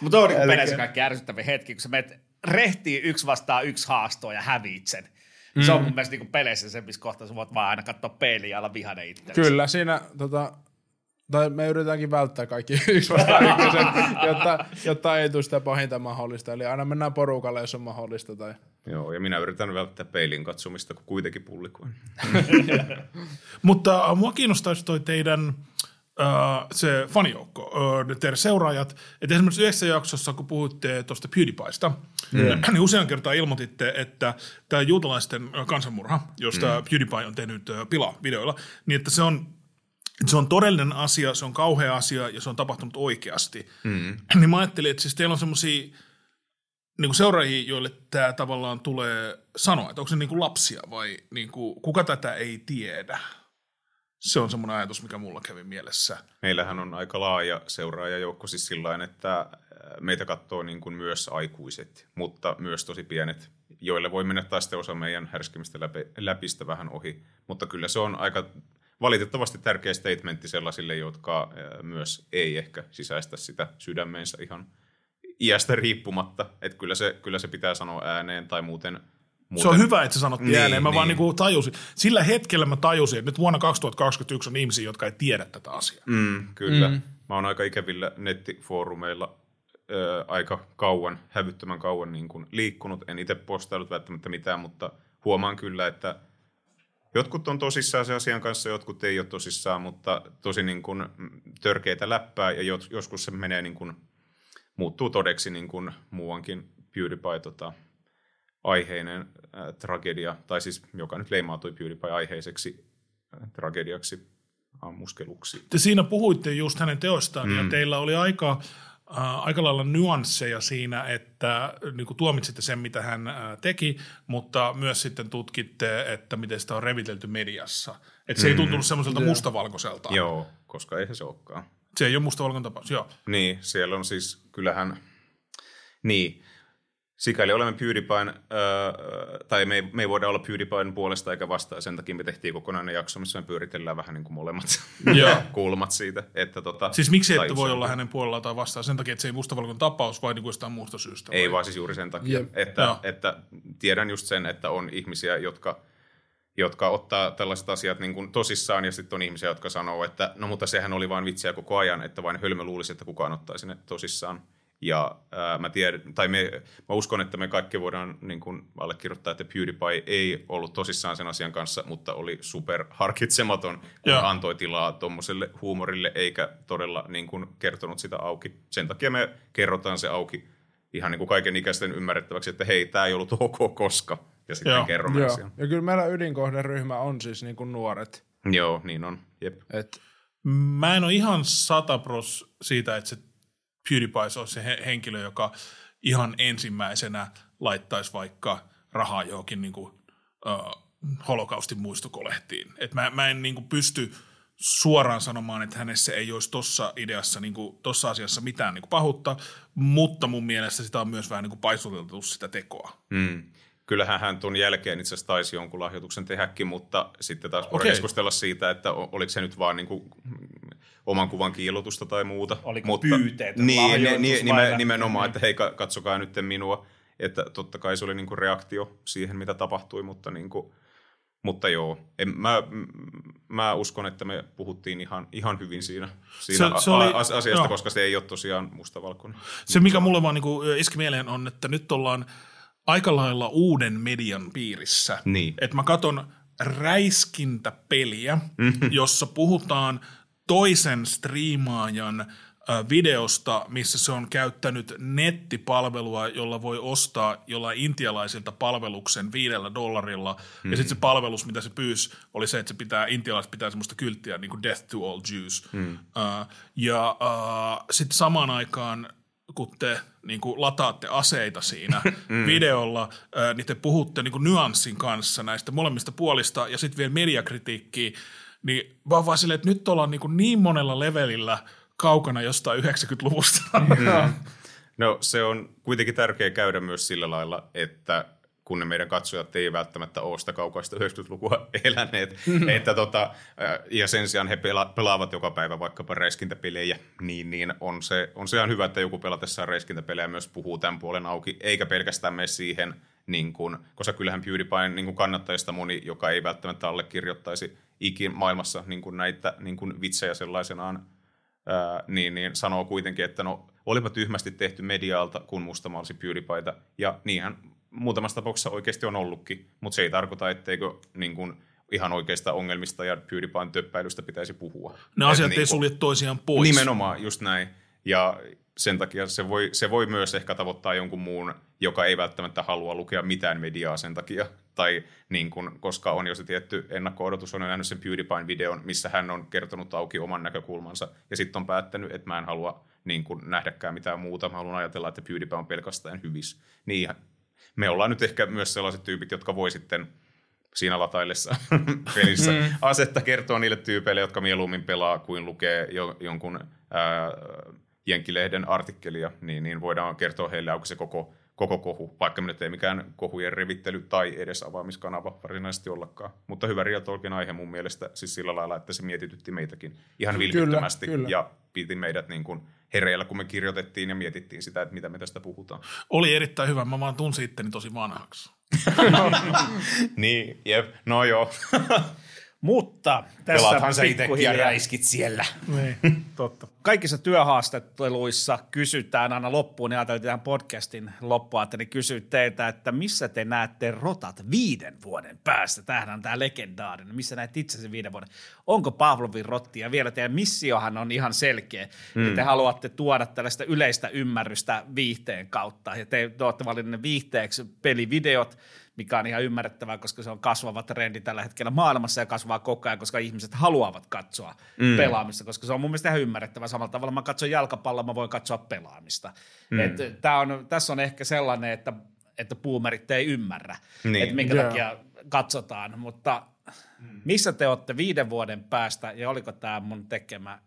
Mutta on niin peleissä kaikki ärsyttävä hetki, kun sä menet rehtii yksi vastaan yksi haastoa ja häviit sen. Mm. Se on mun mielestä niin peleissä se, missä kohtaa sä voit vaan aina katsoa peiliä ja olla vihainen itse. Kyllä, siinä tota, tai me yritetäänkin välttää kaikki yksi vastaan ykkösen, jotta, jotta ei tule sitä pahinta mahdollista. Eli aina mennään porukalle, jos on mahdollista. Tai... Joo, ja minä yritän välttää peilin katsomista, kun kuitenkin pullikoin. Mutta äh, mua kiinnostaisi toi teidän äh, se fanijoukko, teidän seuraajat. Että esimerkiksi yhdessä jaksossa, kun puhuitte tuosta PewDiePiesta, mm. niin usean kertaa ilmoititte, että tämä juutalaisten kansanmurha, josta mm. PewDiePie on tehnyt äh, pilaa videoilla, niin että se on se on todellinen asia, se on kauhea asia ja se on tapahtunut oikeasti. Mm. Niin mä ajattelin, että siis teillä on semmoisia niin seuraajia, joille tämä tavallaan tulee sanoa, että onko se niin kuin lapsia vai niin kuin, kuka tätä ei tiedä. Se on semmoinen ajatus, mikä mulla kävi mielessä. Meillähän on aika laaja seuraajajoukko siis sillä että äh, meitä katsoo niin kuin myös aikuiset, mutta myös tosi pienet, joille voi mennä taas osa meidän härskimistä läpi, läpistä vähän ohi. Mutta kyllä se on aika valitettavasti tärkeä statementti sellaisille, jotka äh, myös ei ehkä sisäistä sitä sydämeensä ihan iästä riippumatta. Että kyllä se, kyllä se pitää sanoa ääneen tai muuten... muuten Se on hyvä, että sä sanottiin Niin, ääneen. Mä niin. vaan niin. niin tajusin. Sillä hetkellä mä tajusin, että nyt vuonna 2021 on ihmisiä, jotka ei tiedä tätä asiaa. Mm, kyllä. Mm. Mä oon aika ikävillä nettifoorumeilla ö, aika kauan, hävyttömän kauan niin kuin liikkunut. En itse postaillut välttämättä mitään, mutta huomaan kyllä, että jotkut on tosissaan se asian kanssa, jotkut ei ole tosissaan, mutta tosi niin kuin törkeitä läppää ja jos- joskus se menee niin kuin, muuttuu todeksi niin kuin muuankin PewDiePie tota, aiheinen äh, tragedia, tai siis joka nyt leimautui PewDiePie-aiheiseksi äh, tragediaksi, ammuskeluksi. Te siinä puhuitte just hänen teostaan mm. ja teillä oli aika, äh, aika lailla nyansseja siinä, että äh, niin kuin tuomitsitte sen, mitä hän äh, teki, mutta myös sitten tutkitte, että miten sitä on revitelty mediassa. Että se mm. ei tuntunut semmoiselta mustavalkoiselta. Joo, koska eihän se olekaan. Se ei ole mustavalkoinen tapaus, joo. Niin, siellä on siis, kyllähän, niin, sikäli olemme PewDiePien, öö, tai me ei, me ei voida olla PewDiePien puolesta eikä vastaan, sen takia me tehtiin kokonainen jakso, missä me pyöritellään vähän niin kuin molemmat kulmat siitä. Että tota, Siis miksi ette voi olla hänen puolellaan tai vastaan sen takia, että se ei mustavalkoinen tapaus vai niin kuin jostain muusta syystä? Ei vai? vaan siis juuri sen takia, Jep. että, Joo. että tiedän just sen, että on ihmisiä, jotka, jotka ottaa tällaiset asiat niin kuin tosissaan, ja sitten on ihmisiä, jotka sanoo, että no mutta sehän oli vain vitsiä koko ajan, että vain hölmö luulisi, että kukaan ottaisi ne tosissaan. Ja ää, mä, tiedän, tai me, mä uskon, että me kaikki voidaan niin kuin allekirjoittaa, että PewDiePie ei ollut tosissaan sen asian kanssa, mutta oli super harkitsematon, kun Joo. antoi tilaa tuommoiselle huumorille, eikä todella niin kuin kertonut sitä auki. Sen takia me kerrotaan se auki ihan niin kuin kaiken ikäisten ymmärrettäväksi, että hei, tämä ei ollut ok koska, ja sitten Joo. kerromme Joo. asian. Ja kyllä meillä ydinkohderyhmä on siis niinku nuoret. Joo, niin on. Jep. Et, Mä en ole ihan satapros siitä, että se PewDiePie olisi se he- henkilö, joka ihan ensimmäisenä laittaisi vaikka rahaa johonkin niin kuin, uh, holokaustin muistokolehtiin. Et mä, mä en niin kuin pysty suoraan sanomaan, että hänessä ei olisi tuossa ideassa, niin kuin, tossa asiassa mitään niin kuin pahuutta, mutta mun mielestä sitä on myös vähän niin kuin paisuteltu sitä tekoa. Mm. Kyllähän hän tuon jälkeen itse asiassa taisi jonkun lahjoituksen tehdäkin, mutta sitten taas voidaan keskustella siitä, että oliko se nyt vaan niin kuin oman kuvan kiilotusta tai muuta. Oliko mutta, pyyteetön niin, lahjoitus niin, vai nime, lähti- nimenomaan, että hei ka- katsokaa nyt minua. Että totta kai se oli niin kuin reaktio siihen, mitä tapahtui, mutta, niin kuin, mutta joo. En, mä, mä uskon, että me puhuttiin ihan, ihan hyvin siinä, siinä Se- se oli- a- asiasta, joo. koska se ei ole tosiaan mustavalkoinen. Se, mikä mulle vaan niin iski mieleen on, että nyt ollaan aika lailla uuden median piirissä. Niin. Että mä katon räiskintäpeliä, jossa puhutaan toisen striimaajan videosta, missä se on käyttänyt nettipalvelua, jolla voi ostaa jollain intialaisilta palveluksen viidellä dollarilla. Ja sitten se palvelus, mitä se pyysi, oli se, että se pitää, intialaiset pitää semmoista kylttiä, niin kuin Death to all Jews. Mm. ja uh, sitten samaan aikaan kun te niin kuin lataatte aseita siinä videolla, ää, niin te puhutte niin kuin nyanssin kanssa näistä molemmista puolista ja sitten vielä mediakritiikkiä, niin vaan vaan silleen, että nyt ollaan niin, kuin niin monella levelillä kaukana jostain 90-luvusta. No se on kuitenkin tärkeää käydä myös sillä lailla, että kun ne meidän katsojat ei välttämättä ole sitä kaukaista 90-lukua eläneet, että tota, ja sen sijaan he pela- pelaavat joka päivä vaikkapa räiskintäpelejä, niin, niin on, se, on se ihan hyvä, että joku pelatessaan räiskintäpelejä myös puhuu tämän puolen auki, eikä pelkästään mene siihen, niin kun, koska kyllähän PewDiePien niin kun kannattajista moni, joka ei välttämättä allekirjoittaisi ikin maailmassa niin kun näitä niin kun vitsejä sellaisenaan, ää, niin, niin sanoo kuitenkin, että no olipa tyhmästi tehty medialta, kun musta maalsi PewDiePieta, ja niinhän muutamassa tapauksessa oikeasti on ollutkin, mutta se ei tarkoita, etteikö niin kuin, ihan oikeista ongelmista ja PewDiePien töppäilystä pitäisi puhua. Ne Et asiat niin ei sulje toisiaan pois. Nimenomaan, just näin. Ja sen takia se voi, se voi myös ehkä tavoittaa jonkun muun, joka ei välttämättä halua lukea mitään mediaa sen takia. Tai niin kun, koska on jo se tietty ennakko-odotus, on jo nähnyt sen PewDiePien videon, missä hän on kertonut auki oman näkökulmansa. Ja sitten on päättänyt, että mä en halua niin kun, nähdäkään mitään muuta. Mä haluan ajatella, että PewDiePie on pelkästään hyvis. Niin me ollaan nyt ehkä myös sellaiset tyypit, jotka voi sitten siinä lataillessa pelissä mm. asetta kertoa niille tyypeille, jotka mieluummin pelaa kuin lukee jo, jonkun ää, Jenkkilehden artikkelia, niin, niin voidaan kertoa heille auki se koko, koko kohu, vaikka me nyt ei mikään kohujen revittely tai edes avaamiskanava varsinaisesti ollakaan. Mutta hyvä Talkin aihe mun mielestä siis sillä lailla, että se mietitytti meitäkin ihan vilpittömästi kyllä. ja piti meidät niin kuin hereillä, kun me kirjoitettiin ja mietittiin sitä, että mitä me tästä puhutaan. Oli erittäin hyvä, mä vaan tunsin itteni tosi vanhaksi. Niin, jep, no joo. Mutta tässä Pelaathan sä itsekin ja räiskit siellä. Niin, totta. Kaikissa työhaastatteluissa kysytään aina loppuun, ja ajateltiin tähän podcastin loppuun, että ne kysyy teiltä, että missä te näette rotat viiden vuoden päästä. Tämähän on tämä legendaarinen. Missä näet itsesi viiden vuoden? Onko Pavlovin rotti? Ja vielä teidän missiohan on ihan selkeä. Mm. Te haluatte tuoda tällaista yleistä ymmärrystä viihteen kautta. Ja te, te olette valinneet viihteeksi pelivideot, mikä on ihan ymmärrettävää, koska se on kasvava trendi tällä hetkellä maailmassa ja kasvaa koko ajan, koska ihmiset haluavat katsoa mm. pelaamista, koska se on mun mielestä ihan ymmärrettävää. Samalla tavalla mä katson jalkapalloa, mä voin katsoa pelaamista. Mm. Et, tää on, tässä on ehkä sellainen, että, että boomerit ei ymmärrä, Niin. että minkä Joo. takia katsotaan, mutta missä te olette viiden vuoden päästä ja oliko tämä mun tekemä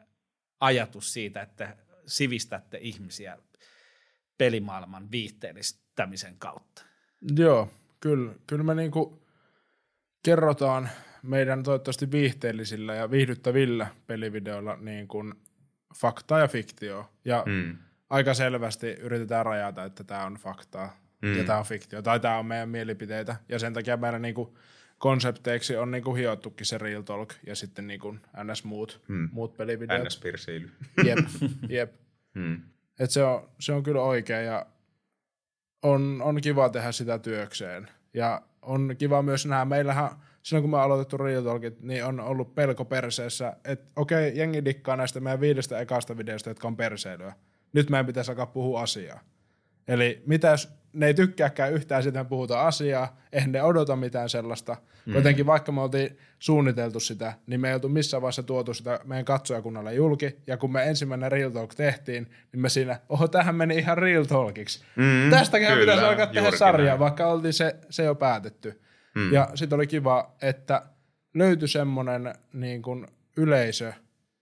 ajatus siitä, että sivistätte ihmisiä pelimaailman viihteellistämisen kautta? Joo, kyllä, kyllä me niinku kerrotaan meidän toivottavasti viihteellisillä ja viihdyttävillä pelivideoilla niin kuin faktaa ja fiktio. Ja mm. aika selvästi yritetään rajata, että tämä on faktaa mm. ja tämä on fiktio, tai tämä on meidän mielipiteitä. Ja sen takia meidän niinku konsepteiksi on niinku hiottukin se Real Talk ja sitten niinku ns. muut, mm. muut pelivideot. NS-perseily. Jep, jep. Hmm. Et se, on, se on kyllä oikein ja on, on kiva tehdä sitä työkseen. Ja on kiva myös nähdä, meillähän silloin kun me aloitettu Real Talkit, niin on ollut pelko perseessä, että okei, okay, jengi dikkaa näistä meidän viidestä ekasta videosta, jotka on perseilyä. Nyt meidän pitäisi alkaa puhua asiaa. Eli mitä ne ei tykkääkään yhtään sitä, puhutaan asiaa, eihän ne odota mitään sellaista. Mm. Jotenkin vaikka me oltiin suunniteltu sitä, niin me ei oltu missään vaiheessa tuotu sitä meidän katsojakunnalle julki. Ja kun me ensimmäinen Real Talk tehtiin, niin me siinä, oho, tähän meni ihan Real Talkiksi. Mm, Tästäkään pitäisi alkaa tehdä sarjaa, vaikka oltiin se, se jo päätetty. Mm. Ja sitten oli kiva, että löytyi semmoinen niin kuin yleisö,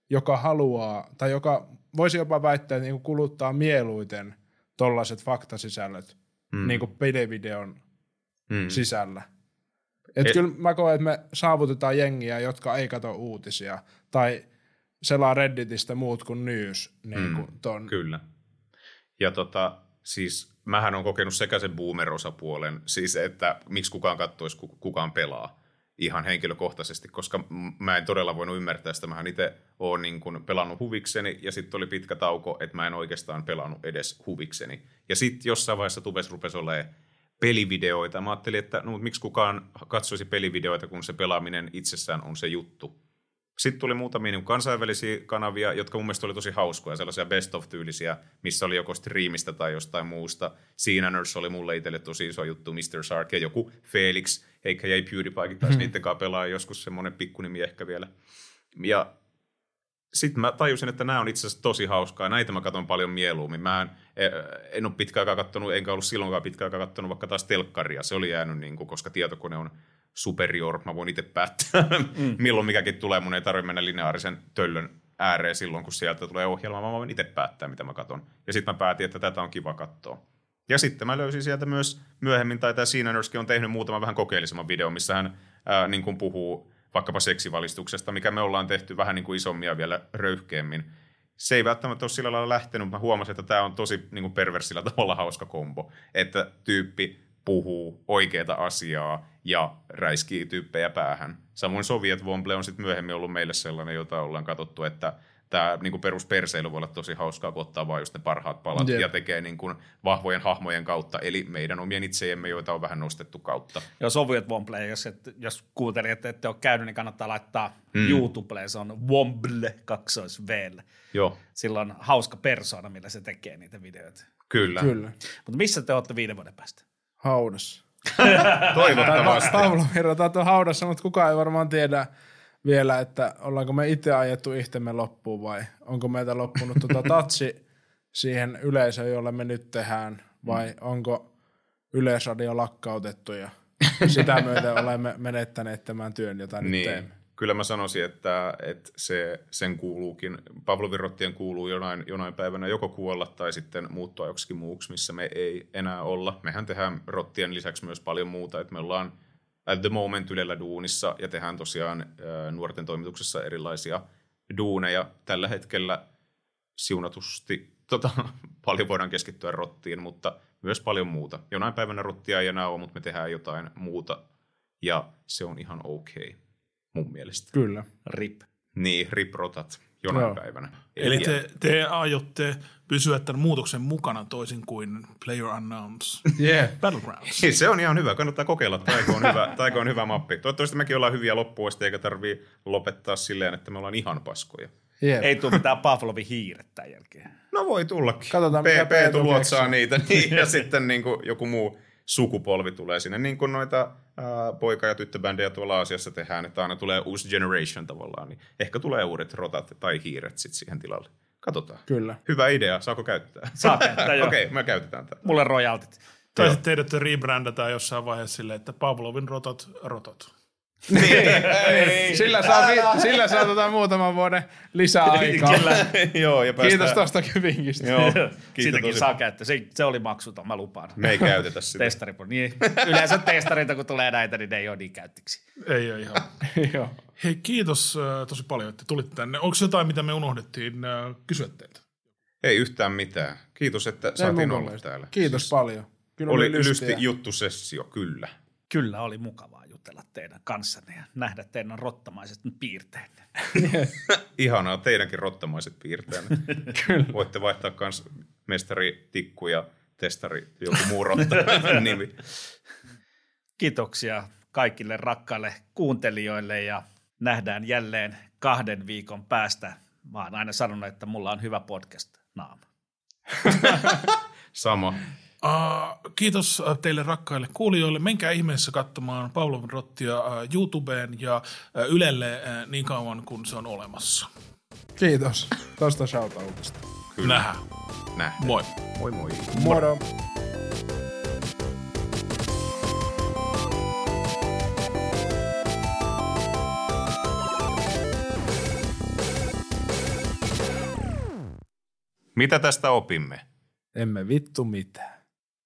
joka haluaa, tai joka voisi jopa väittää, että niin kuluttaa mieluiten tollaiset faktasisällöt mm. niin kuin pelivideon mm. sisällä. Et Et, kyllä mä koen, että me saavutetaan jengiä, jotka ei katso uutisia tai selaa Redditistä muut kuin news. Niin kuin mm, ton. Kyllä. Ja tota, siis mähän on kokenut sekä sen boomer-osapuolen, siis että miksi kukaan katsoisi, kukaan pelaa ihan henkilökohtaisesti, koska mä en todella voinut ymmärtää sitä. Mähän itse oon niin kuin pelannut huvikseni ja sitten oli pitkä tauko, että mä en oikeastaan pelannut edes huvikseni. Ja sitten jossain vaiheessa tubes rupesi olemaan pelivideoita. Mä ajattelin, että no, miksi kukaan katsoisi pelivideoita, kun se pelaaminen itsessään on se juttu. Sitten tuli muutamia niin kansainvälisiä kanavia, jotka mun mielestä oli tosi hauskoja, sellaisia best of-tyylisiä, missä oli joko striimistä tai jostain muusta. Siinaners oli mulle itselle tosi iso juttu, Mr. Sark ja joku Felix, eikä jäi PewDiePie taas hmm. niiden kanssa pelaa joskus semmoinen pikkunimi ehkä vielä. Ja sitten mä tajusin, että nämä on itse asiassa tosi hauskaa. Näitä mä katson paljon mieluummin. Mä en, en ole pitkään aikaa kattonut, enkä ollut silloinkaan pitkään aikaa kattonut vaikka taas telkkaria. Se oli jäänyt, niin kuin, koska tietokone on superior, mä voin itse päättää, mm. milloin mikäkin tulee. Mun ei tarvitse mennä lineaarisen töllön ääreen silloin, kun sieltä tulee ohjelma, mä voin itse päättää, mitä mä katson. Ja sitten mä päätin, että tätä on kiva katsoa. Ja sitten mä löysin sieltä myös myöhemmin, tai tämä Sinanurski on tehnyt muutaman vähän kokeellisemman videon, missä hän ää, niin kuin puhuu vaikkapa seksivalistuksesta, mikä me ollaan tehty vähän niin kuin isommia vielä röyhkeämmin. Se ei välttämättä ole sillä lailla lähtenyt, mutta mä huomasin, että tämä on tosi niin kuin perversillä tavalla hauska kombo. Että tyyppi puhuu oikeaa asiaa ja räiskii tyyppejä päähän. Samoin Soviet Womble on sitten myöhemmin ollut meille sellainen, jota ollaan katsottu, että tämä niin perusperseily voi olla tosi hauskaa, kun ottaa vaan just ne parhaat palat yep. ja tekee niin kuin vahvojen hahmojen kautta, eli meidän omien itsejemme, joita on vähän nostettu kautta. Joo, Soviet Womble, jos, et, jos kuuntelijat että ette ole käynyt, niin kannattaa laittaa mm. YouTubelle, se on Womble kaksois Joo. Sillä on hauska persona, millä se tekee niitä videoita. Kyllä. Kyllä. Mutta missä te olette viiden vuoden päästä? Haudassa. Toivottavasti. Pavlo Virrat on haudassa, mutta kukaan ei varmaan tiedä vielä, että ollaanko me itse ajettu itsemme loppuun vai onko meitä loppunut tuota tatsi siihen yleisöön, jolle me nyt tehdään vai mm. onko Yleisradio lakkautettu ja sitä myöten olemme menettäneet tämän työn, jota nyt niin. teemme kyllä mä sanoisin, että, että se, sen kuuluukin, Pavlovin rottien kuuluu jonain, jonain päivänä joko kuolla tai sitten muuttua joksikin muuksi, missä me ei enää olla. Mehän tehdään rottien lisäksi myös paljon muuta, että me ollaan at the moment Ylellä duunissa ja tehdään tosiaan ä, nuorten toimituksessa erilaisia duuneja. Tällä hetkellä siunatusti tota, paljon voidaan keskittyä rottiin, mutta myös paljon muuta. Jonain päivänä rottia ei enää ole, mutta me tehdään jotain muuta ja se on ihan okei. Okay mun mielestä. Kyllä. Rip. Niin, rip-rotat jonain Joo. päivänä. Eli te, te aiotte pysyä tämän muutoksen mukana toisin kuin Player Unknowns yeah. Battlegrounds. se on ihan hyvä, kannattaa kokeilla. Taiko on hyvä, taiko on hyvä mappi. Toivottavasti mekin ollaan hyviä loppuun eikä tarvii lopettaa silleen, että me ollaan ihan paskoja. Yeah. Ei tule mitään Pavlovin hiiret tämän jälkeen. No voi tullakin. Katsotaan, P- Peetu luotsaa niitä niin, ja sitten niin kuin joku muu sukupolvi tulee sinne, niin kuin noita poika- ja tyttöbändejä tuolla Aasiassa tehdään, että aina tulee uusi generation tavallaan, niin ehkä tulee uudet rotat tai hiiret sitten siihen tilalle. Katsotaan. Kyllä. Hyvä idea, saako käyttää? Saa käyttää, joo. Okei, okay, me käytetään tätä. Mulle royaltit. Tai sitten teidät rebrandataan jossain vaiheessa silleen, että Pavlovin rotot, rotot. Niin, sillä saa, vi- sillä saa tota muutaman vuoden lisäaikaa. Joo, ja päästään... Kiitos tuosta kyvinkistä. Joo, Siitäkin saa käyttää. Se, se oli maksuton, mä lupaan. Me ei käytetä sitä. Testari, niin, yleensä testareita, kun tulee näitä, niin ne ei ole niin käyttiksi. Ei ole ihan. Joo. Hei, kiitos uh, tosi paljon, että tulit tänne. Onko jotain, mitä me unohdettiin uh, kysyä teiltä? Ei yhtään mitään. Kiitos, että saatiin olla täällä. Kiitos siis paljon. Kyllä oli, oli lysti juttu sessio, kyllä. Kyllä oli mukavaa jutella teidän kanssanne ja nähdä teidän rottamaiset piirteenne. Ihanaa, teidänkin rottamaiset piirteenne. Kyllä. Voitte vaihtaa kans mestari Tikku ja testari joku muu nimi. Kiitoksia kaikille rakkaille kuuntelijoille ja nähdään jälleen kahden viikon päästä. Mä oon aina sanonut, että mulla on hyvä podcast naama. Sama. Uh, kiitos äh, teille rakkaille kuulijoille. Menkää ihmeessä katsomaan Paulon Rottia uh, YouTubeen ja uh, Ylelle uh, niin kauan kuin se on olemassa. Kiitos tuosta shoutoutista. Kyllä. Nähdään. Nähdään. Moi. Moi moi. Moro. Mitä tästä opimme? Emme vittu mitään.